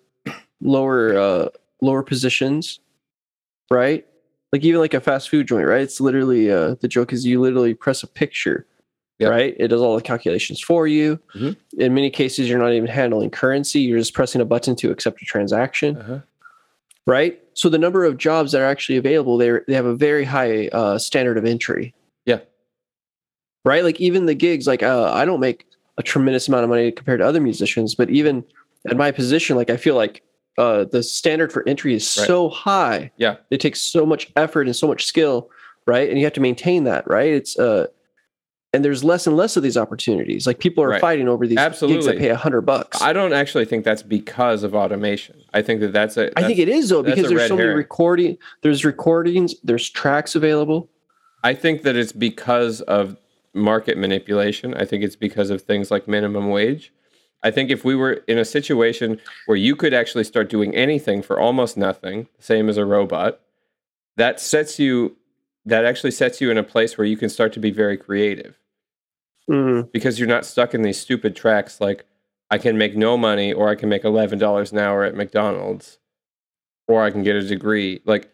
lower uh lower positions, right? Like even like a fast food joint, right? It's literally uh the joke is you literally press a picture, Yep. right? It does all the calculations for you. Mhm. In many cases you're not even handling currency, you're just pressing a button to accept a transaction Uh-huh. right? So the number of jobs that are actually available, they they have a very high uh, standard of entry. Yeah. Right. Like even the gigs, like uh, I don't make a tremendous amount of money compared to other musicians, but even at my position, like I feel like uh, the standard for entry is Right. so high. Yeah. It takes so much effort and so much skill, right? And you have to maintain that, right? It's uh, and there's less and less of these opportunities. Like people are Right. fighting over these gigs that pay a hundred bucks. I don't actually think that's because of automation. I think that that's a. I think it is though because there's so many herring. recording. There's recordings. There's tracks available. I think that it's because of market manipulation. I think it's because of things like minimum wage. I think if we were in a situation where you could actually start doing anything for almost nothing, same as a robot, that sets you that actually sets you in a place where you can start to be very creative Mm, because you're not stuck in these stupid tracks like I can make no money or I can make $11 an hour at McDonald's or I can get a degree. Like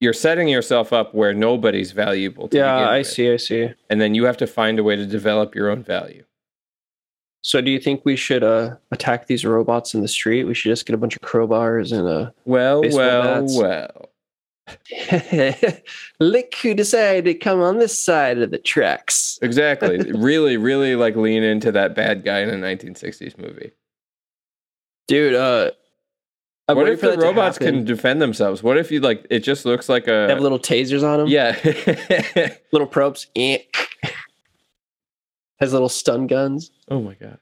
you're setting yourself up where nobody's valuable to you. yeah, I with see. I see. and then you have to find a way to develop your own value. So, do you think we should uh, attack these robots in the street? We should just get a bunch of crowbars and a Well, well, bats. well. look who decided to come on this side of the tracks. Exactly. really, really like lean into that bad guy in a 1960s movie. Dude, uh, I'm what if the robots can defend themselves? What if you like it just looks like They have a little tasers on them? yeah. Little probes. Has little stun guns. oh my god.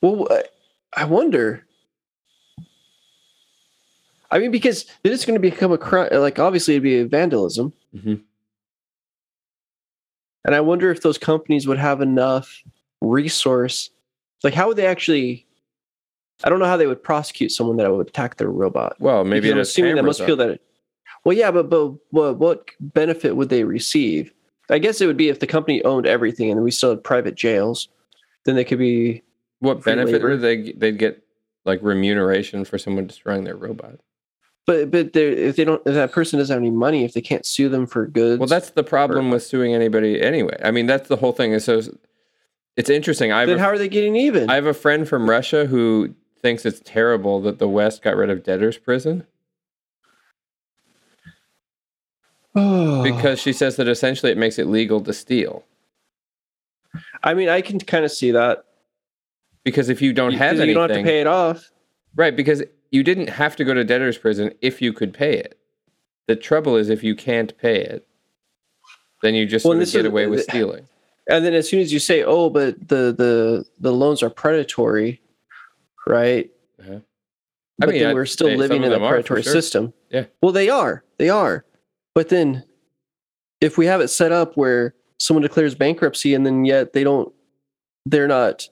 Well, I- I wonder. I mean, because then it's going to become a crime. Like, obviously, it'd be a vandalism. Mhm. And I wonder if those companies would have enough resource. Like, how would they actually? I don't know how they would prosecute someone that would attack their robot. Well, maybe I'm assuming that most people that. Well, yeah, but but what what benefit would they receive? I guess it would be if the company owned everything and we still had private jails. Then they could be what benefit labor. would they they'd get like remuneration for someone destroying their robot? But but they're- if they don't, if that person doesn't have any money, if they can't sue them for goods, Well, that's the problem with suing anybody anyway. I mean, that's the whole thing. So it's interesting. I then a how are they getting even? I have a friend from Russia who thinks it's terrible that the West got rid of debtor's prison Oh. Because she says that essentially it makes it legal to steal. I mean, I can kind of see that. Because if you don't You- have anything, you don't have to pay it off. right? Because you didn't have to go to debtor's prison if you could pay it. The trouble is, if you can't pay it, then you just Well, get is- away with stealing. And then as soon as you say, "Oh, but the the the loans are predatory," right? Uh-huh. I But mean, then we're still living in a them are, for predatory sure. system. Yeah. Well, they are. They are. But then, if we have it set up where someone declares bankruptcy and then yet they don't, they're not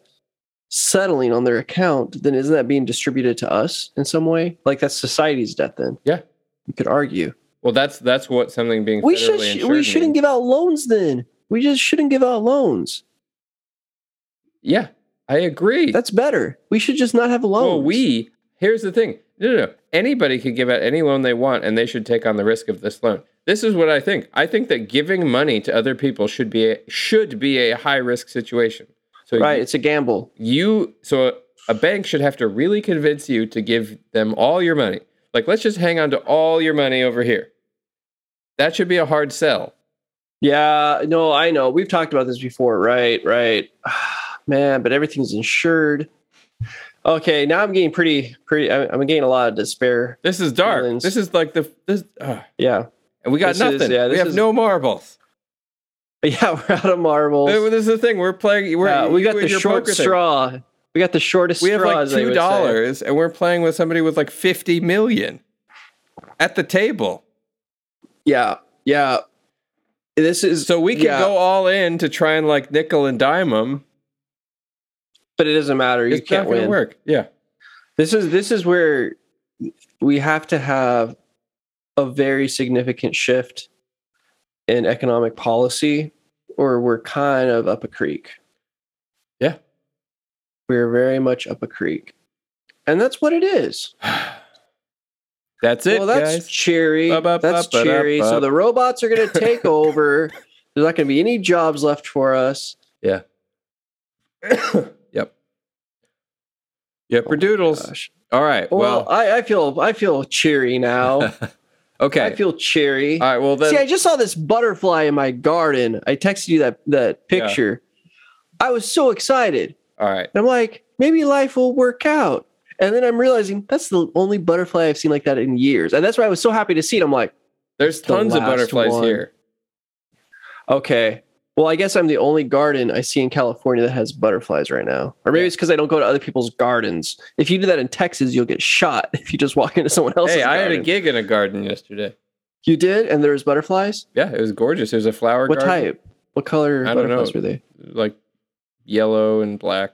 settling on their account, then isn't that being distributed to us in some way? Like that's society's debt. Then. Yeah. You could argue. Well, that's that's what something being We should. insured We shouldn't means. give out loans then. We just shouldn't give out loans. Yeah, I agree. That's better. We should just not have loans. Well, we here's the thing. No, no, no. Anybody can give out any loan they want, and they should take on the risk of this loan. This is what I think. I think that giving money to other people should be a, should be a high risk situation. So right. It's a gamble. you so a bank should have to really convince you to give them all your money. Like let's just hang on to all your money over here. That should be a hard sell. Yeah, no, I know. We've talked about this before, right? Right. Man, but everything's insured. Okay, now I'm getting pretty, pretty. I'm getting a lot of despair. This is dark. Feelings. This is like the this uh, Yeah, and we got This is- nothing. yeah, we have is- no marbles. yeah, we're out of marbles. Uh, This is the thing. We're playing. We're, Yeah, we got the short poker thing. straw. We got the shortest We have straw. like two dollars, and we're playing with somebody with like fifty million at the table. Yeah, yeah. This is So we can yeah, go all in to try and like nickel and dime them. but it doesn't matter. You It's can't win. work. Yeah. This is this is where we have to have a very significant shift in economic policy, or we're kind of up a creek. Yeah. We're very much up a creek. And that's what it is. That's it, well, that's guys. cheery. That's cheery. So the robots are going to take over. There's not going to be any jobs left for us. Yeah. yep. Yep. For oh doodles. All right. Well, Well. I, I feel I feel cheery now. okay. I feel cheery. all right. Well then. See, I just saw this butterfly in my garden. I texted you that that Yeah. picture. I was so excited. all right. And I'm like, maybe life will work out. And then I'm realizing that's the only butterfly I've seen like that in years. And that's why I was so happy to see it. I'm like, There's the tons of butterflies one. here. okay. Well, I guess I'm the only garden I see in California that has butterflies right now. Or maybe it's because I don't go to other people's gardens. If you do that in Texas, you'll get shot if you just walk into someone else's Hey, I had a gig in a garden yesterday. You did? And there was butterflies? Yeah, it was gorgeous. It was a flower What garden. type? What color I don't know. butterflies were they? Like yellow and black.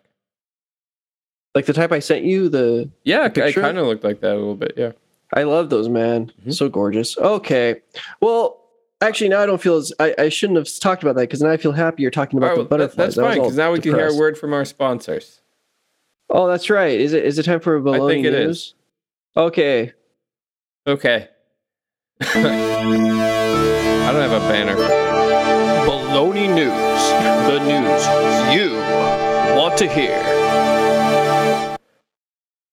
Like the type I sent you? The Yeah, it picture? kind of looked like that a little bit. Yeah. I love those, man. Mhm. So gorgeous. Okay. Well, actually, now I don't feel as I, I shouldn't have talked about that because now I feel happier talking about the right, that- butterflies. that's I fine because now we can hear a word from our sponsors. Oh, that's right. Is it is it time for a I baloney think it news? is. Okay. Okay. I don't have a banner. Baloney News. The news you want to hear.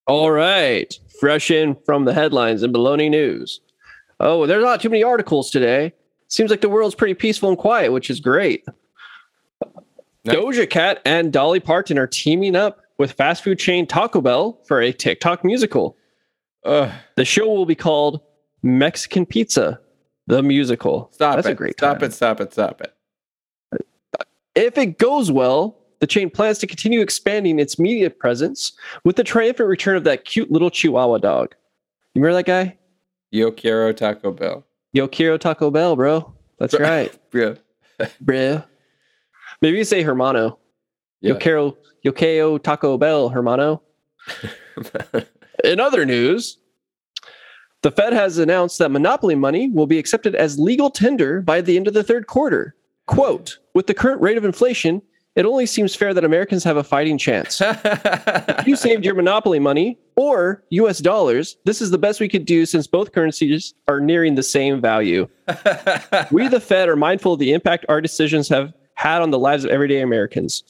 All right. Fresh in from the headlines and baloney news. Oh, there's not too many articles today. Seems like the world's pretty peaceful and quiet, which is great. Nice. Doja Cat and Dolly Parton are teaming up with fast food chain Taco Bell for a TikTok musical. Ugh, The show will be called Mexican Pizza, the musical. stop That's it. a great Stop time. it. Stop it. Stop it. If it goes well, the chain plans to continue expanding its media presence with the triumphant return of that cute little Chihuahua dog. You remember that guy? Yo quiero Taco Bell. Yo quiero Taco Bell, bro. That's right, Yeah. bro. Maybe you say Hermano. Yo Yeah. quiero, yo quiero Taco Bell, Hermano. In other news, the Fed has announced that monopoly money will be accepted as legal tender by the end of the third quarter. Quote, with the current rate of inflation, it only seems fair that Americans have a fighting chance. If you saved your monopoly money or US dollars, this is the best we could do since both currencies are nearing the same value. We, the Fed, are mindful of the impact our decisions have had on the lives of everyday Americans.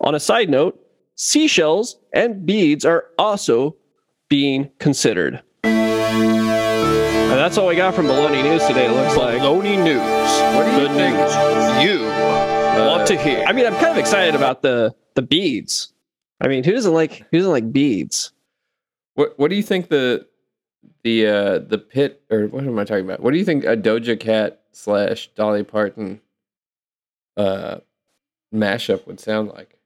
On a side note, seashells and beads are also being considered. And that's all we got from Baloney News today, it looks like. Baloney News. What do you the think? news you want to hear. I mean, I'm kind of excited about the the beads. I mean, who doesn't like who doesn't like beads? What What do you think the the uh the pit or what am I talking about? What do you think a Doja Cat slash Dolly Parton uh mashup would sound like?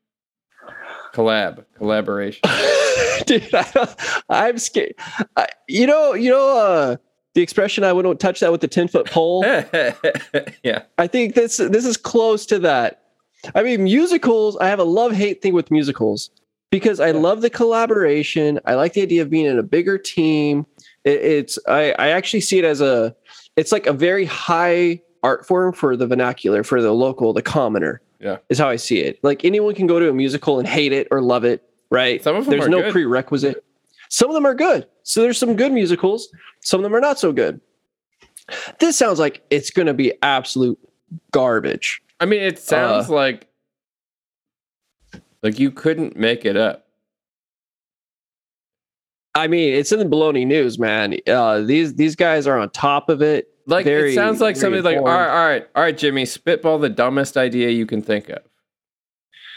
Collab, collaboration. Dude, I, I'm scared. I, you know, you know, uh, the expression "I wouldn't touch that with a ten foot pole." yeah. I think this this is close to that. I mean, musicals. I have a love hate thing with musicals because I love the collaboration. I like the idea of being in a bigger team. It, it's I, I actually see it as a it's like a very high art form for the vernacular for the local, the commoner. Yeah. is how I see it. Like anyone can go to a musical and hate it or love it, right? Some of them There's are no good. prerequisite. Some of them are good. So there's some good musicals. Some of them are not so good. This sounds like it's going to be absolute garbage. I mean, it sounds uh, like like you couldn't make it up. I mean, it's in the baloney news, man. Uh, these these guys are on top of it. Like Very- it sounds like something like all informed. right, all right, all right, Jimmy, spitball the dumbest idea you can think of.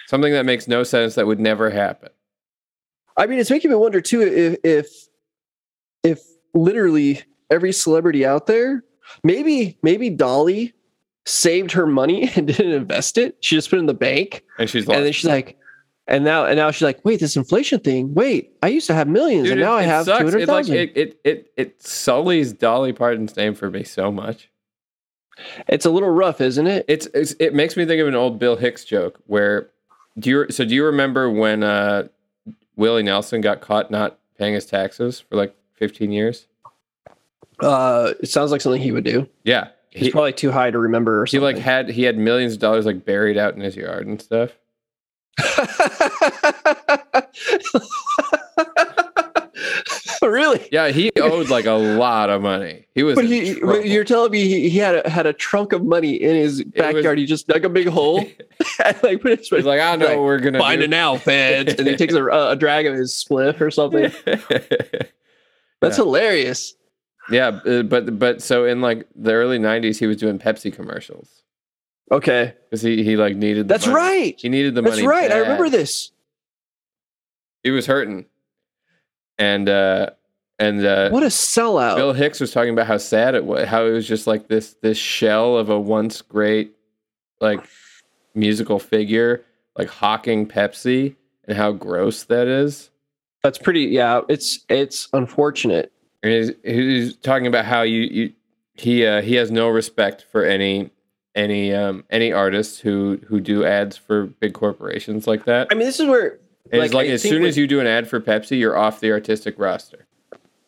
Something that makes no sense that would never happen. I mean, it's making me wonder too if if if literally every celebrity out there, maybe maybe Dolly saved her money and didn't invest it. She just put it in the bank, And she's and then she's like, and now and now she's like, wait, this inflation thing. Wait, I used to have millions, Dude, and it- now I have two sucks. It like it, it it it sullies Dolly Parton's name for me so much. it's a little rough, isn't it? It's, it's it makes me think of an old Bill Hicks joke where do you so do you remember when uh Willie Nelson got caught not paying his taxes for like 15 years? Uh, it sounds like something he would do. Yeah. He's He, probably too high to remember. Or he like had he had millions of dollars like buried out in his yard and stuff. really? Yeah, he owed like a lot of money. He was But he, but you're telling me he, he had a, had a trunk of money in his backyard. he just dug a big hole, and like put his He's like, I know Like, we're gonna find do. it now, feds, and he takes a, a drag of his spliff or something. That's hilarious. yeah, uh, but but so in like the early '90s, he was doing Pepsi commercials Okay, because he he like needed. The that's money. right. He needed the That's money. right. I remember this. He was hurting, and uh and uh, What a sellout! Bill Hicks was talking about how sad it was, how it was just like this this shell of a once great like musical figure, like hawking Pepsi, and how gross that is. That's pretty. Yeah, it's it's unfortunate. And he's, he's talking about how you, you he uh, he has no respect for any any um any artists who who do ads for big corporations like that. I mean, this is where. And it's like I as soon as you do an ad for Pepsi, you're off the artistic roster.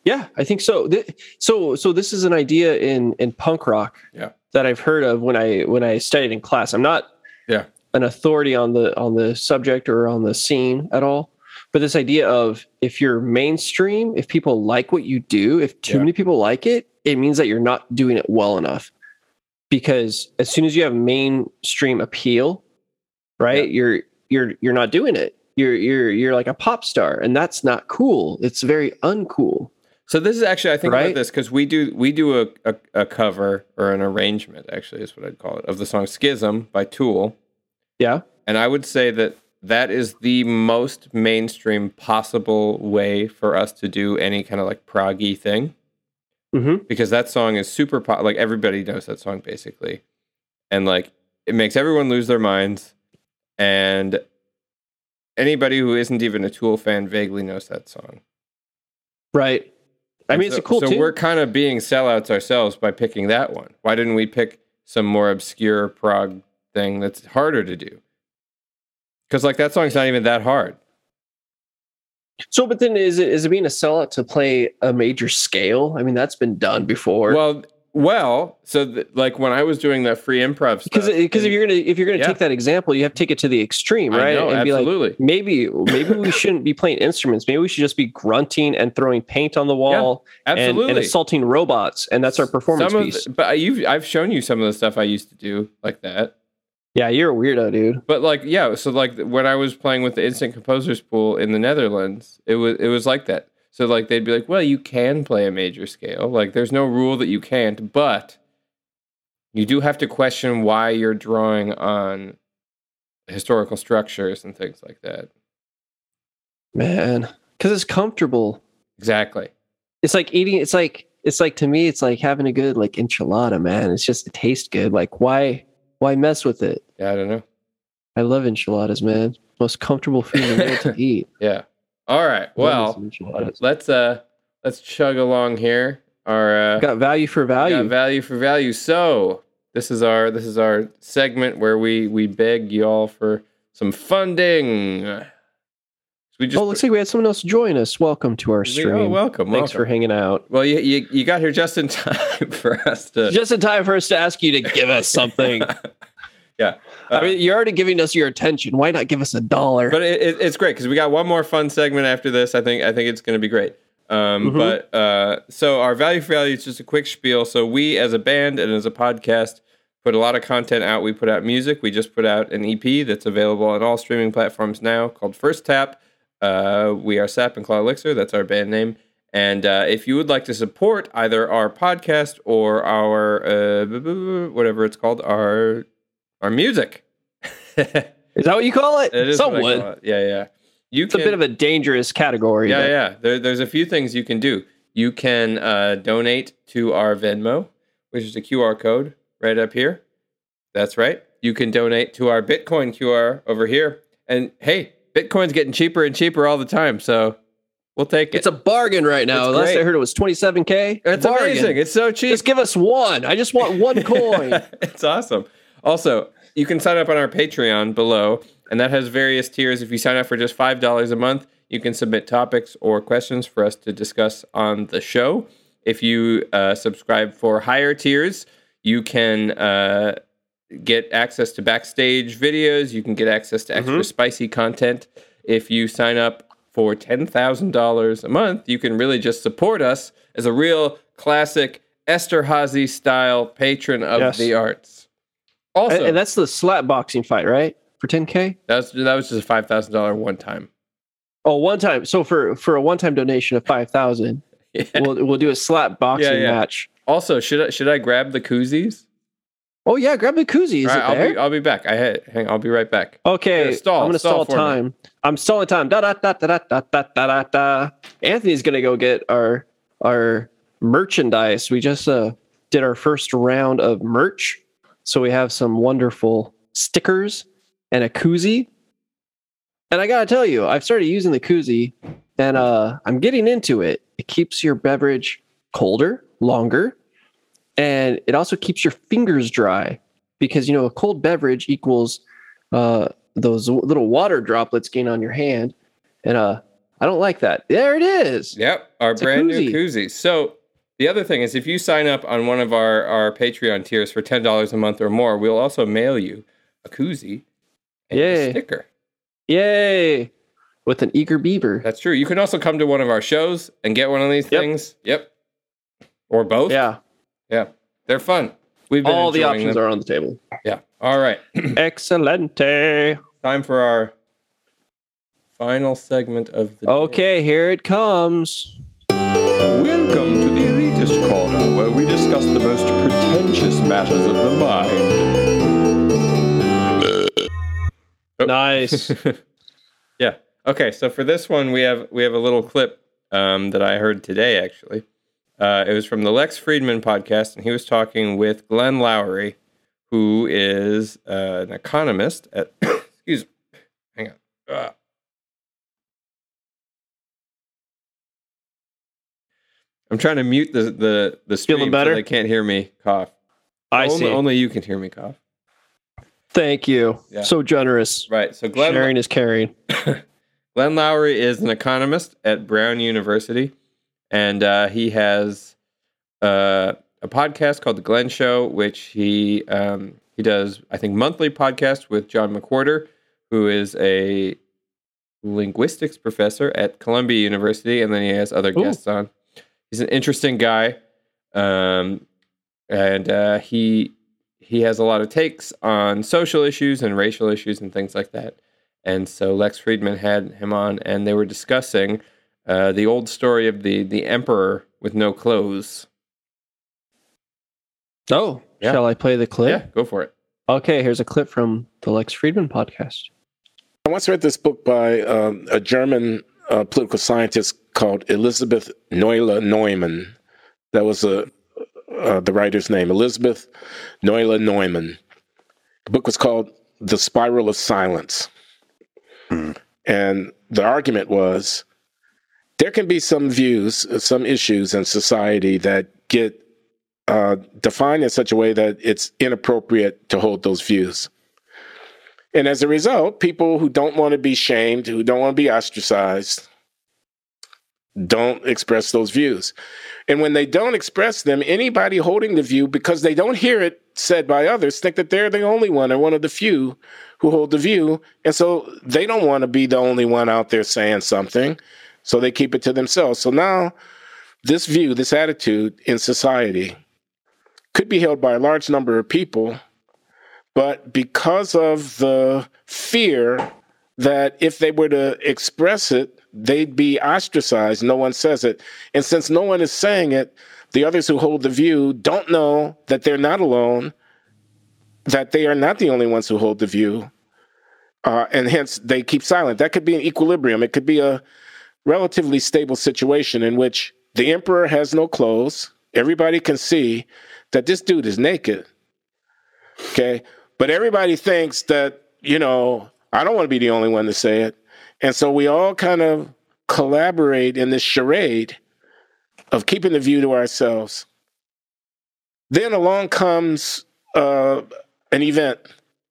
Yeah, I think so. So so this is an idea in in punk rock Yeah. that I've heard of when I when I studied in class. I'm not Yeah. an authority on the on the subject or on the scene at all. But this idea of if you're mainstream, if people like what you do, if too Yeah. many people like it, it means that you're not doing it well enough. Because as soon as you have mainstream appeal, right, you're you're you're not doing it. You're you're you're like a pop star, and that's not cool. It's very uncool. So this is actually I think about this because we do we do a, a a cover or an arrangement actually is what I'd call it of the song Schism by Tool, Yeah. and I would say that that is the most mainstream possible way for us to do any kind of like proggy thing. Mm-hmm. because that song is super pop. Like everybody knows that song basically, and like it makes everyone lose their minds. And anybody who isn't even a Tool fan vaguely knows that song. Right. I mean, it's a cool So tune. we're kind of being sellouts ourselves by picking that one. Why didn't we pick some more obscure prog thing that's harder to do? Because like that song's not even that hard. So, but then is it is it being a sellout to play a major scale? I mean, that's been done before. Well, well, so th- like when I was doing that free improv because because if you're gonna if you're gonna Yeah. take that example, you have to take it to the extreme, right? know, and be like, absolutely. maybe maybe we shouldn't be playing instruments. Maybe we should just be grunting and throwing paint on the wall and, absolutely and assaulting robots, and that's our performance piece. But you've I've shown you some of the stuff I used to do like that. Yeah, you're a weirdo, dude. But like yeah, so like when I was playing with the Instant Composers Pool in the Netherlands, it was it was like that. So like they'd be like, "Well, you can play a major scale. Like there's no rule that you can't, but you do have to question why you're drawing on historical structures and things like that." Man, because it's comfortable. Exactly. it's like eating. It's like it's like to me, it's like having a good like enchilada, man. It's just it tastes good. Like why why mess with it? Yeah, I don't know. I love enchiladas, man. Most comfortable food in the world to eat. Yeah. All right. Well, let's uh let's chug along here. Our uh, got value for value. got value for value. So this is our this is our segment where we we beg y'all for some funding. We just oh, looks like we had someone else join us. Welcome to our we- stream. oh, welcome. Thanks welcome. for hanging out. Well, you, you you got here just in time for us to. Just in time for us to ask you to give us something. yeah. I mean, you're already giving us your attention. Why not give us a dollar? but it, it, it's great because we got one more fun segment after this. I think I think it's going to be great. Um, Mhm. But uh, so our value for value is just a quick spiel. So we, as a band and as a podcast, put a lot of content out. We put out music. We just put out an EP that's available on all streaming platforms now called First Tap. Uh, we are Sap and Claw Elixir. That's our band name. And uh, if you would like to support either our podcast or our uh, b- b- whatever it's called, our our music. is that what you call it? is what I Someone. call it. Yeah, yeah. You It's a bit of a dangerous category. yeah, but- yeah. There, there's a few things you can do. You can uh, donate to our Venmo, which is a QR code right up here. That's right. You can donate to our Bitcoin QR over here. And hey, Bitcoin's getting cheaper and cheaper all the time, so we'll take it. It's a bargain right now. It's Last I heard it was 27K. it's Bargain. amazing. It's so cheap. Just give us one. I just want one coin. it's awesome. Also, you can sign up on our Patreon below, and that has various tiers. If you sign up for just five dollars a month, you can submit topics or questions for us to discuss on the show. If you uh, subscribe for higher tiers, you can uh, get access to backstage videos. You can get access to extra mm-hmm. spicy content. If you sign up for ten thousand dollars a month, you can really just support us as a real classic Esterhazy style patron of Yes. the arts. Also, and, and that's the slap boxing fight, right? For 10K? that was that was just a five thousand dollar one time. Oh, one time. So for for a one time donation of 5000 Yeah. we'll we'll do a slap boxing yeah. match. Also, should I should I grab the koozies? Oh yeah, grab the koozie. Is right, it I'll there? be I'll be back. I had hang. I'll be right back. Okay, Here, stall, I'm gonna stall stall, for me. time. I'm stalling time. Da da da da da da da da da. Anthony's gonna go get our our merchandise. We just uh did our first round of merch, so we have some wonderful stickers and a koozie. And I gotta tell you, I've started using the koozie, and uh I'm getting into it. It keeps your beverage colder, longer, and it also keeps your fingers dry because you know a cold beverage equals uh, those little water droplets getting on your hand, and uh, I don't like that. There it is. Yep, our It's a brand new koozie. So the other thing is, if you sign up on one of our our Patreon tiers for ten dollars a month or more, we'll also mail you a koozie and a Yay. sticker. Yay! With an eager beaver. That's true. You can also come to one of our shows and get one of these Yep. things. Yep, or both. Yeah, yeah, they're fun. We've been all the options them. are on the table. Yeah. All right. Excelente. Time for our final segment of the day. Okay, here it comes. Welcome to the Elitist Corner, where we discuss the most pretentious matters of the mind. Oh. Nice. yeah. Okay. So for this one, we have we have a little clip um, that I heard today. Actually, uh, it was from the Lex Fridman podcast, and he was talking with Glenn Loury, who is uh, an economist at. excuse. me. Hang on. Ah. I'm trying to mute the the the stream Feeling so better? they can't hear me cough. I only, see. only you can hear me cough. Thank you. Yeah. So generous. Right. So Glenn Sharing is caring. Glenn Loury is an economist at Brown University, and uh, he has uh, a podcast called The Glenn Show, which he um, he does, I think, monthly podcast with John McWhorter, who is a linguistics professor at Columbia University, and then he has other Ooh. guests on. He's an interesting guy, um, and uh, he he has a lot of takes on social issues and racial issues and things like that. And so Lex Fridman had him on, and they were discussing uh, the old story of the the emperor with no clothes. Oh, Yeah. shall I play the clip? Yeah, go for it. Okay, here's a clip from the Lex Fridman podcast. I once read this book by um, a German uh, political scientist called Elizabeth Noelle Neumann. That was a, uh, the writer's name, Elizabeth Noelle Neumann. The book was called The Spiral of Silence. And the argument was there can be some views, some issues in society that get uh, defined in such a way that it's inappropriate to hold those views. And as a result, people who don't want to be shamed, who don't want to be ostracized, don't express those views. And when they don't express them, anybody holding the view, because they don't hear it said by others, think that they're the only one or one of the few who hold the view. And so they don't want to be the only one out there saying something. So they keep it to themselves. So now, this view, this attitude in society could be held by a large number of people, but because of the fear that if they were to express it, they'd be ostracized. No one says it. And since no one is saying it, the others who hold the view don't know that they're not alone, that they are not the only ones who hold the view. Uh, and hence they keep silent. That could be an equilibrium. It could be a relatively stable situation in which the emperor has no clothes. Everybody can see that this dude is naked. Okay. But everybody thinks that, you know, I don't want to be the only one to say it. And so we all kind of collaborate in this charade of keeping the view to ourselves. Then along comes uh, an event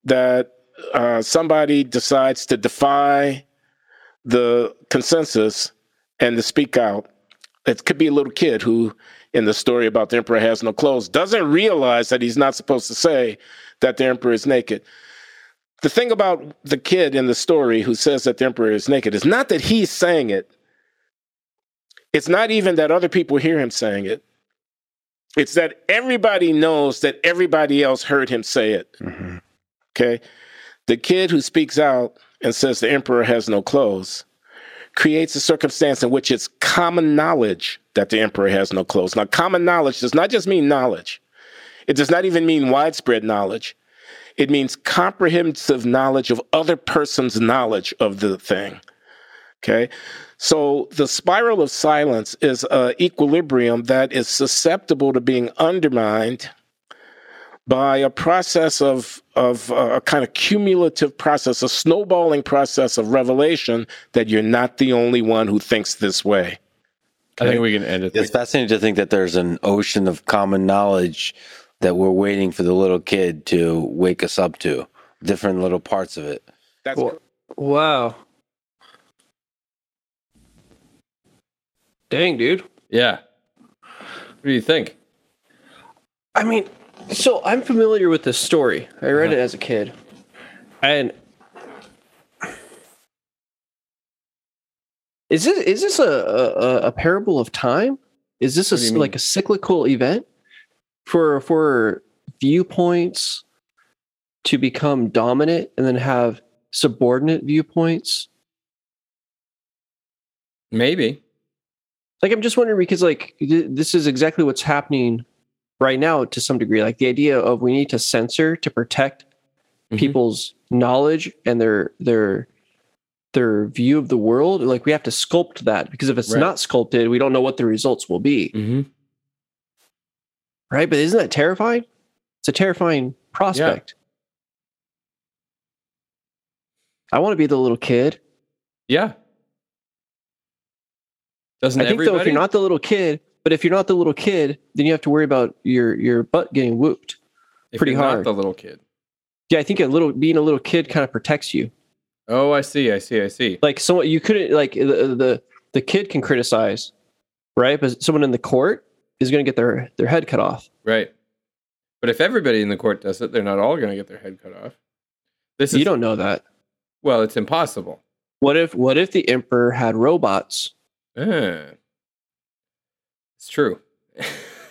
that uh, somebody decides to defy the consensus and to speak out. It could be a little kid who, in the story about the emperor has no clothes, doesn't realize that he's not supposed to say that the emperor is naked. The thing about the kid in the story who says that the emperor is naked is not that he's saying it. It's not even that other people hear him saying it. It's that everybody knows that everybody else heard him say it. Mm-hmm. Okay? The kid who speaks out and says the emperor has no clothes creates a circumstance in which it's common knowledge that the emperor has no clothes. Now, common knowledge does not just mean knowledge, it does not even mean widespread knowledge. It means comprehensive knowledge of other person's knowledge of the thing. Okay. So the spiral of silence is an equilibrium that is susceptible to being undermined by a process of of uh, a kind of cumulative process, a snowballing process of revelation that you're not the only one who thinks this way. I think we can end it. It's fascinating to think that there's an ocean of common knowledge that we're waiting for the little kid to wake us up to, different little parts of it. That's Well- Wow. Dang, dude. Yeah. What do you think? I mean, so I'm familiar with this story. I read it uh-huh. as a kid. And is this is this a a, a parable of time? Is this a What do you s- mean? like a cyclical event for for viewpoints to become dominant and then have subordinate viewpoints? Maybe. like i'm just wondering because like th- this is exactly what's happening right now to some degree like the idea of we need to censor to protect Mhm. people's knowledge and their their their view of the world like we have to sculpt that because if it's Right. not sculpted we don't know what the results will be Mm-hmm. right but isn't that terrifying it's a terrifying prospect i want to be the little kid Yeah. Doesn't i think everybody? though if you're not the little kid but if you're not the little kid then you have to worry about your your butt getting whooped if pretty you're not hard. the little kid. Yeah, I think a little being a little kid kind of protects you. Oh, I see. I see. I see. Like someone you couldn't like the the, the kid can criticize, right? But someone in the court is going to get their their head cut off. Right. But if everybody in the court does it, they're not all going to get their head cut off. This is You don't know that. well. It's impossible. What if what if the emperor had robots? Ah. It's true. if,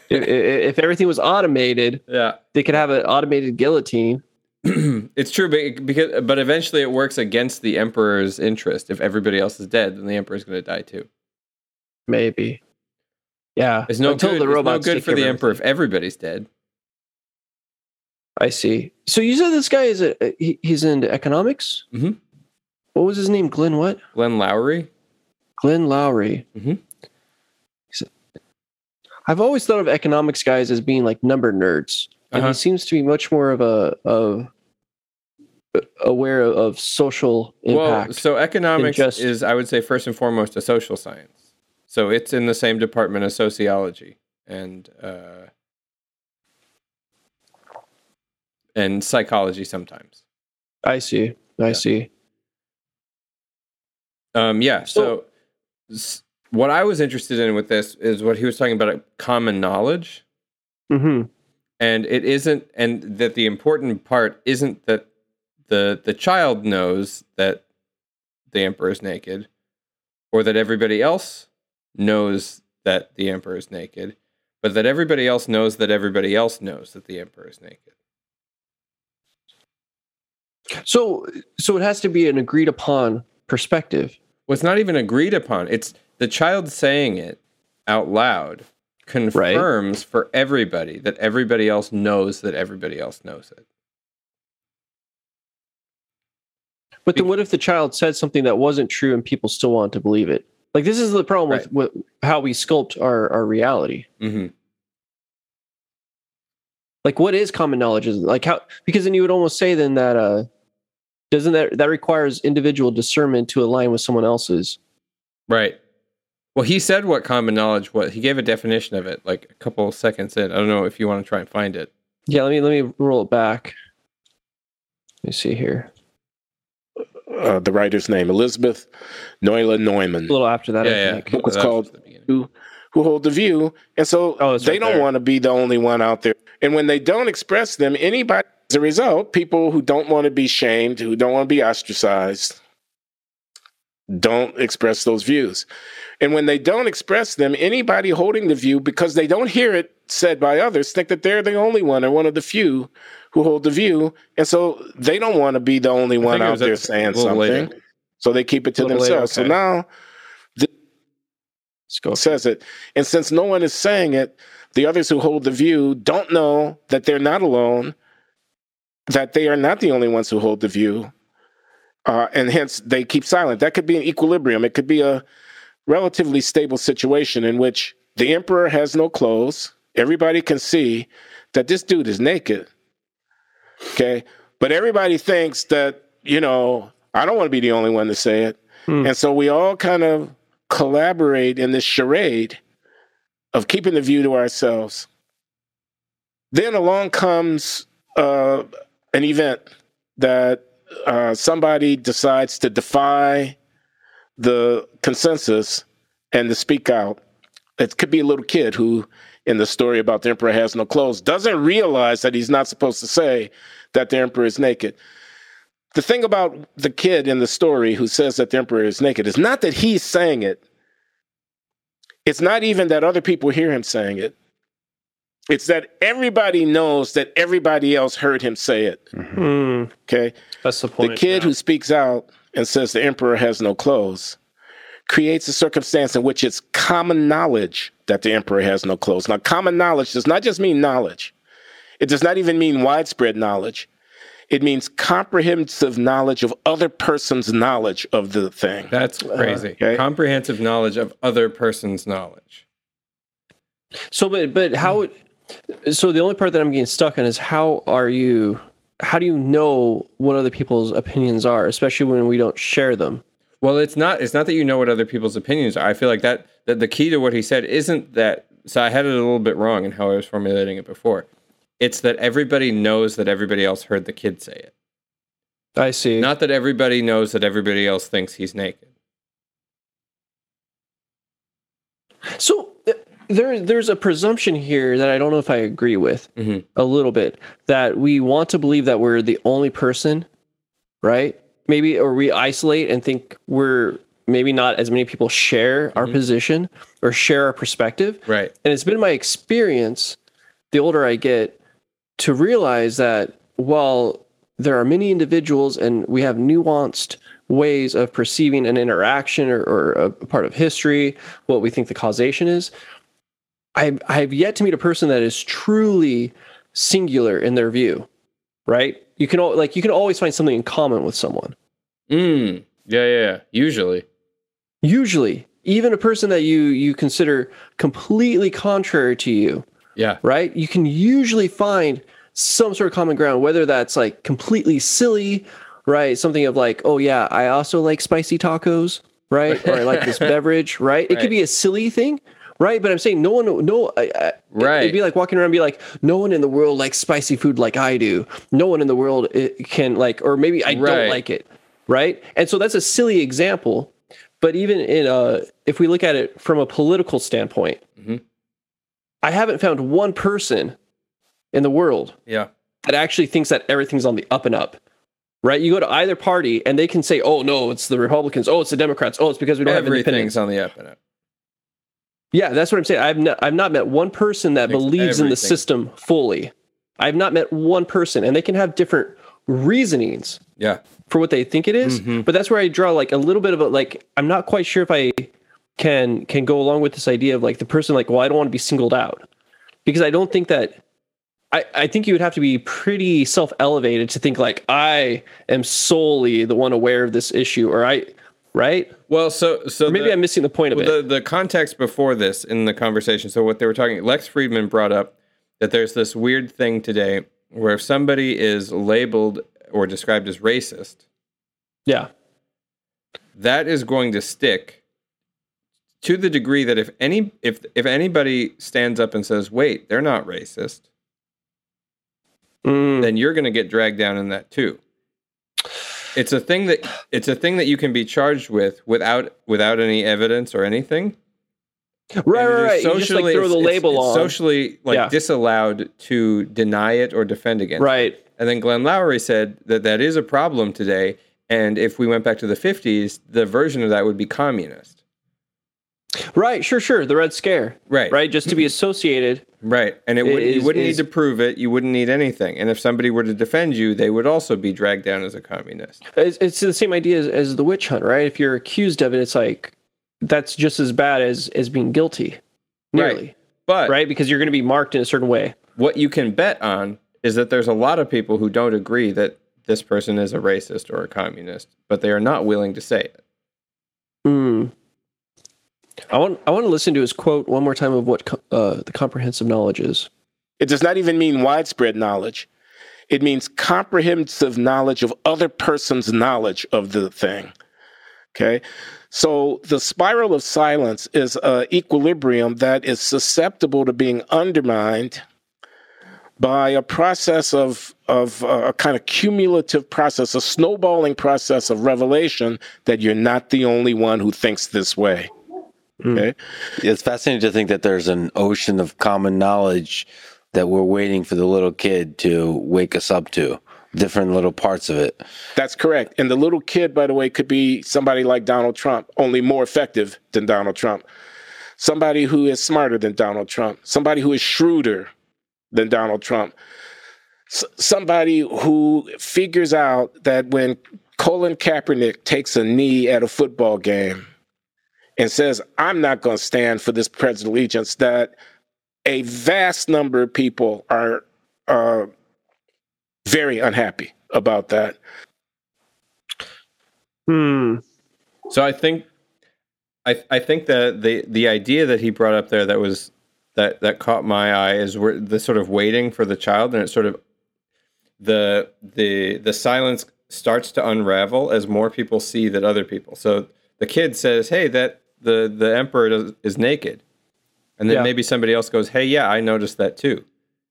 if everything was automated, yeah. they could have an automated guillotine. it's true, but because but eventually it works against the emperor's interest. If everybody else is dead, then the emperor's going to die too. Maybe. Yeah. It's no until good. the it's no good for the of emperor if everybody's dead. I see. So you said this guy is a he, he's into economics. Mhm. What was his name? Glenn what? Glenn Loury. Glenn Loury. Mhm. I've always thought of economics guys as being like number nerds, and Uh-huh. he seems to be much more of a of aware of social impact. Well, so economics just- is, I would say, first and foremost, a social science. So it's in the same department as sociology and uh, and psychology sometimes. I see. I Yeah. see. Um, yeah. So, s- what I was interested in with this is what he was talking about: uh, common knowledge, hmm and it isn't, and that the important part isn't that the the child knows that the emperor is naked, or that everybody else knows that the emperor is naked, but that everybody else knows that everybody else knows that the emperor is naked. So, so it has to be an agreed upon perspective. Well, it's not even agreed upon. It's the child saying it out loud confirms for everybody that everybody else knows that everybody else knows it. But then, what if the child said something that wasn't true and people still want to believe it? Like this is the problem Right. with, with how we sculpt our our reality. hmm Like, what is common knowledge? Is like how because then you would almost say then that uh doesn't that that requires individual discernment to align with someone else's. Right. Well, he said what common knowledge was. He gave a definition of it like a couple of seconds in. I don't know if you want to try and find it. Yeah, let me let me roll it back. Let me see here. Uh, the writer's name, Elisabeth Noelle Neumann. A little after that, yeah, I yeah. think. Book was That called- the who who hold the view, and so Oh, they right don't there. want to be the only one out there. And when they don't express them, anybody as a result, people who don't want to be shamed, who don't want to be ostracized, don't express those views. And when they don't express them, anybody holding the view, because they don't hear it said by others, think that they're the only one or one of the few who hold the view. And so they don't want to be the only one out there saying something. later. So they keep it to little later, themselves. okay. So now Let's says it. And since no one is saying it, the others who hold the view don't know that they're not alone, that they are not the only ones who hold the view. Uh, and hence they keep silent. That could be an equilibrium. It could be a relatively stable situation in which the emperor has no clothes. Everybody can see that this dude is naked. Okay. But everybody thinks that, you know, I don't want to be the only one to say it. Hmm. And so we all kind of collaborate in this charade of keeping the view to ourselves. Then along comes uh, an event that uh, somebody decides to defy the consensus and to speak out. It could be a little kid who, in the story about the emperor has no clothes, doesn't realize that he's not supposed to say that the emperor is naked. The thing about the kid in the story who says that the emperor is naked is not that he's saying it. It's not even that other people hear him saying it. It's that everybody knows that everybody else heard him say it. Mm-hmm. Hmm, Okay. that's the point. The kid yeah. who speaks out and says the emperor has no clothes creates a circumstance in which it's common knowledge that the emperor has no clothes. Now, common knowledge does not just mean knowledge, it does not even mean widespread knowledge. It means comprehensive knowledge of other person's knowledge of the thing. That's uh-huh. crazy. okay. Comprehensive knowledge of other person's knowledge. So, but but how? Hmm. So the only part that I'm getting stuck on is how are you? How do you know what other people's opinions are, especially when we don't share them? Well, it's not. It's not that you know what other people's opinions are. I feel like that that the key to what he said isn't that. So I had it a little bit wrong in how I was formulating it before. It's that everybody knows that everybody else heard the kid say it. I see. Not that everybody knows that everybody else thinks he's naked. So there, there's a presumption here that I don't know if I agree with Mhm. a little bit that we want to believe that we're the only person, right? Maybe, or we isolate and think we're maybe not as many people share our position or share our perspective. Right. And it's been my experience, the older I get, to realize that while there are many individuals and we have nuanced ways of perceiving an interaction or, or a part of history, what we think the causation is, I, I have yet to meet a person that is truly singular in their view, right? You can like you can always find something in common with someone. Mm. Yeah, yeah, yeah. Usually. Usually, even a person that you you consider completely contrary to you, Yeah. right? You can usually find some sort of common ground, whether that's like completely silly, right? Something of like, oh yeah, I also like spicy tacos, right? or I like this beverage, right? It Right. could be a silly thing, right? But I'm saying no one, no, I, I, Right. It'd be like walking around and be like, no one in the world likes spicy food like I do. No one in the world eh, can like, or maybe I Right. don't like it, right? And so that's a silly example. But even in uh, if we look at it from a political standpoint, Mhm. I haven't found one person in the world Yeah. that actually thinks that everything's on the up and up. Right? You go to either party and they can say, "Oh no, it's the Republicans. Oh, it's the Democrats. Oh, it's because we don't have Everything's independence." on the up and up. Yeah, that's what I'm saying. I've not, I've not met one person that believes in the system fully. I've not met one person, and they can have different reasonings Yeah. for what they think it is, Mhm. But that's where I draw like a little bit of a like. I'm not quite sure if I can can go along with this idea of like the person like, well, I don't want to be singled out because I don't think that. I, I think you would have to be pretty self elevated to think like I am solely the one aware of this issue, or I, right? Well, so so Or maybe the- I'm missing the point of Well, it. the, the context before this in the conversation. So what they were talking, Lex Fridman brought up that there's this weird thing today where if somebody is labeled or described as racist, yeah, that is going to stick to the degree that if any if if anybody stands up and says, "Wait, they're not racist," Mm, then you're going to get dragged down in that too. It's a thing that it's a thing that you can be charged with without without any evidence or anything. right, And right, it right. You just like socially- throw the it's- label it's on, Socially, like Yeah. disallowed to deny it or defend against. it. right? And then Glenn Loury said that that is a problem today. And if we went back to the 50s, the version of that would be communist. Right, sure, sure. The Red Scare, Right. right? Just to be associated. Right. And it would, you is- wouldn't is- need to prove it. You wouldn't need anything. And if somebody were to defend you, they would also be dragged down as a communist. It's, it's the same idea as, as the witch hunt, right? If you're accused of it, it's like that's just as bad as as being guilty, nearly, But right? Because you're going to be marked in a certain way. what you can bet on is that there's a lot of people who don't agree that this person is a racist or a communist, but they are not willing to say it. Hmm. I want I want to listen to his quote one more time of what co- uh, the comprehensive knowledge is. It does not even mean widespread knowledge. It means comprehensive knowledge of other person's knowledge of the thing. Okay. So the spiral of silence is an equilibrium that is susceptible to being undermined by a process of, of uh, a kind of cumulative process, a snowballing process of revelation that you're not the only one who thinks this way. Mm. Okay. It's fascinating to think that there's an ocean of common knowledge that we're waiting for the little kid to wake us up to, different little parts of it. That's correct. And the little kid, by the way, could be somebody like Donald Trump, only more effective than Donald Trump. Somebody who is smarter than Donald Trump. Somebody who is shrewder than Donald Trump. S- somebody who figures out that when Colin Kaepernick takes a knee at a football game and says, I'm not going to stand for this pledge of allegiance, that a vast number of people are uh, very unhappy about that. Hmm. So I think, I I think that the the idea that he brought up there that was that that caught my eye is where the sort of waiting for the child and it's sort of the the the silence starts to unravel as more people see that other people. So the kid says, "Hey, that the the emperor does, is naked," and then Yeah. maybe somebody else goes, "Hey, yeah, I noticed that too,"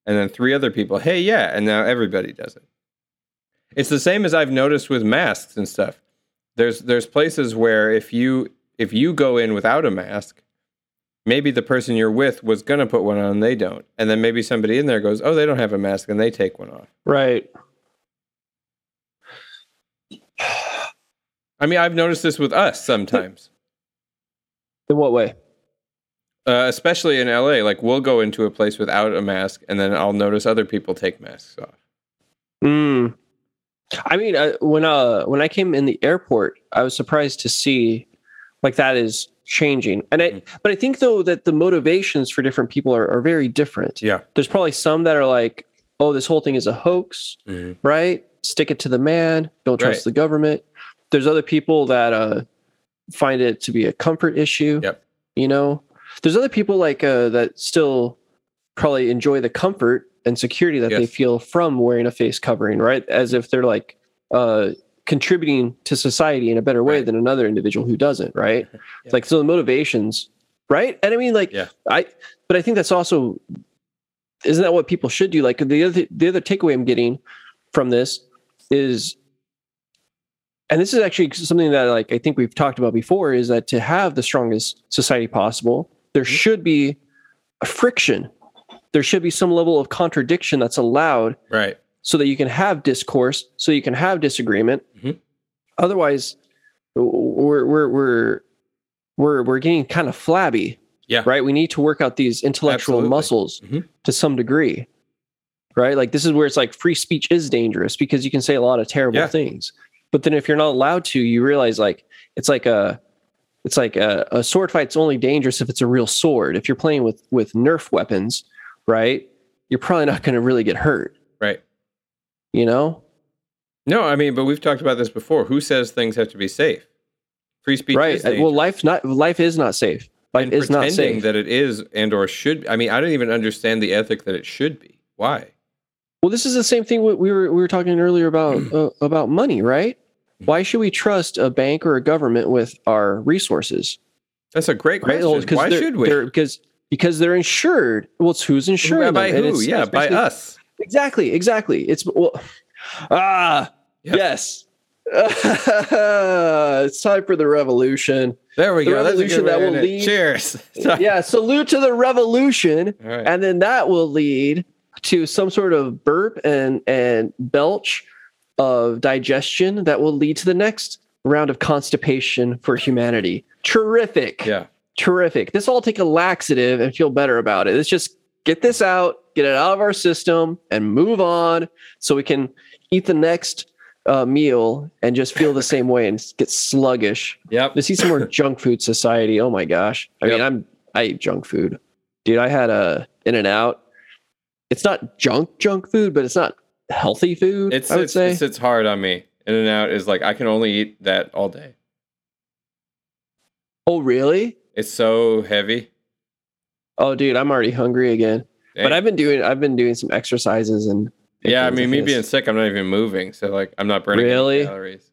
and then three other people, "Hey, yeah," and now everybody does it. It's the same as I've noticed with masks and stuff. There's there's places where if you if you go in without a mask, maybe the person you're with was gonna put one on, they don't, and then maybe somebody in there goes, "Oh, they don't have a mask," and they take one off. Right. I mean, I've noticed this with us sometimes, In what way? uh, especially in LA. Like we'll go into a place without a mask, and then I'll notice other people take masks off. Hmm. I mean, uh, when uh when I came in the airport, I was surprised to see like that is changing. And I but I think though that the motivations for different people are, are very different. Yeah. There's probably some that are like, oh, this whole thing is a hoax, Mhm. right? Stick it to the man. Don't trust Right. the government. There's other people that uh find it to be a comfort issue. Yep. You know, there's other people like uh, that still probably enjoy the comfort and security that they feel from wearing a face covering, right? As if they're like uh, contributing to society in a better way Right. than another individual who doesn't, right? Yeah. Like so the motivations, right? And I mean, like, Yeah. I, but I think that's also, isn't that what people should do? Like the other, the other takeaway I'm getting from this is, and this is actually something that like I think we've talked about before, is that to have the strongest society possible, there Mm-hmm. should be a friction. There should be some level of contradiction that's allowed Right. so that you can have discourse, so you can have disagreement. Mhm. Otherwise, we're we're we're we're we're getting kind of flabby. Yeah. Right. We need to work out these intellectual Absolutely. muscles Mhm. to some degree. Right. Like this is where it's like free speech is dangerous because you can say a lot of terrible Yeah. things. But then if you're not allowed to, you realize like it's like a it's like a, a sword fight's only dangerous if it's a real sword. If you're playing with with Nerf weapons, right, you're probably not going to really get hurt. Right. You know, No, I mean, but we've talked about this before. Who says things have to be safe? Free speech right? Uh. Well, life not life is not safe. Life and is not pretending safe. that it is and or should. I mean, I don't even understand the ethic that it should be. Why? Well, this is the same thing we we were we were talking earlier about uh, about money, right? Why should we trust a bank or a government with our resources? That's a great question. 'cause Why should we? Because because they're insured. Well, it's who's insuring by them, who? Yeah, by us. Exactly, exactly. It's well, ah, Yep. yes. it's time for the revolution. There we The go. Revolution that will lead- Cheers. Sorry. Yeah, salute to the revolution. Right. and then that will lead to some sort of burp and and belch of digestion that will lead to the next round of constipation for humanity. Terrific. yeah. Terrific. This all take a laxative and feel better about it. Let's just get this out, get it out of our system, and move on so we can eat the next uh, meal and just feel the same way and get sluggish. Yep. Let's see some more junk food society. Oh my gosh. I mean, I'm I eat junk food. Dude, I had a In-N-Out. It's not junk junk food, but it's not healthy food. It's I would it's, say. it sits hard on me. In-N-Out is like I can only eat that all day. oh really? It's so heavy. Oh dude, I'm already hungry again. But I've been doing I've been doing some exercises and yeah, I mean, me this. being sick, I'm not even moving, so like I'm not burning Really? calories.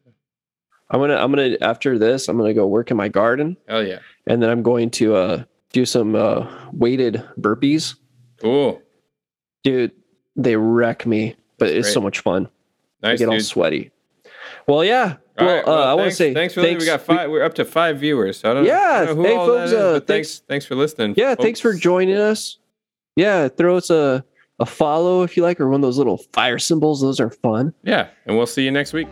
I'm gonna I'm gonna after this, I'm gonna go work in my garden Hell yeah, and then I'm going to uh do some uh weighted burpees. cool, Dude, they wreck me, but it's so much fun. I nice get all sweaty. Well, yeah. All well, right, uh, I want to say thanks for listening. We got five. We're up to five viewers. So I don't, Yeah, I don't know who hey, all folks, that is, uh, thanks, thanks- thanks for listening. Yeah, thanks for joining us. Yeah, throw us a, a follow if you like, or one of those little fire symbols. Those are fun. Yeah, and we'll see you next week.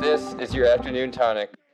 This is your afternoon tonic. Tonic.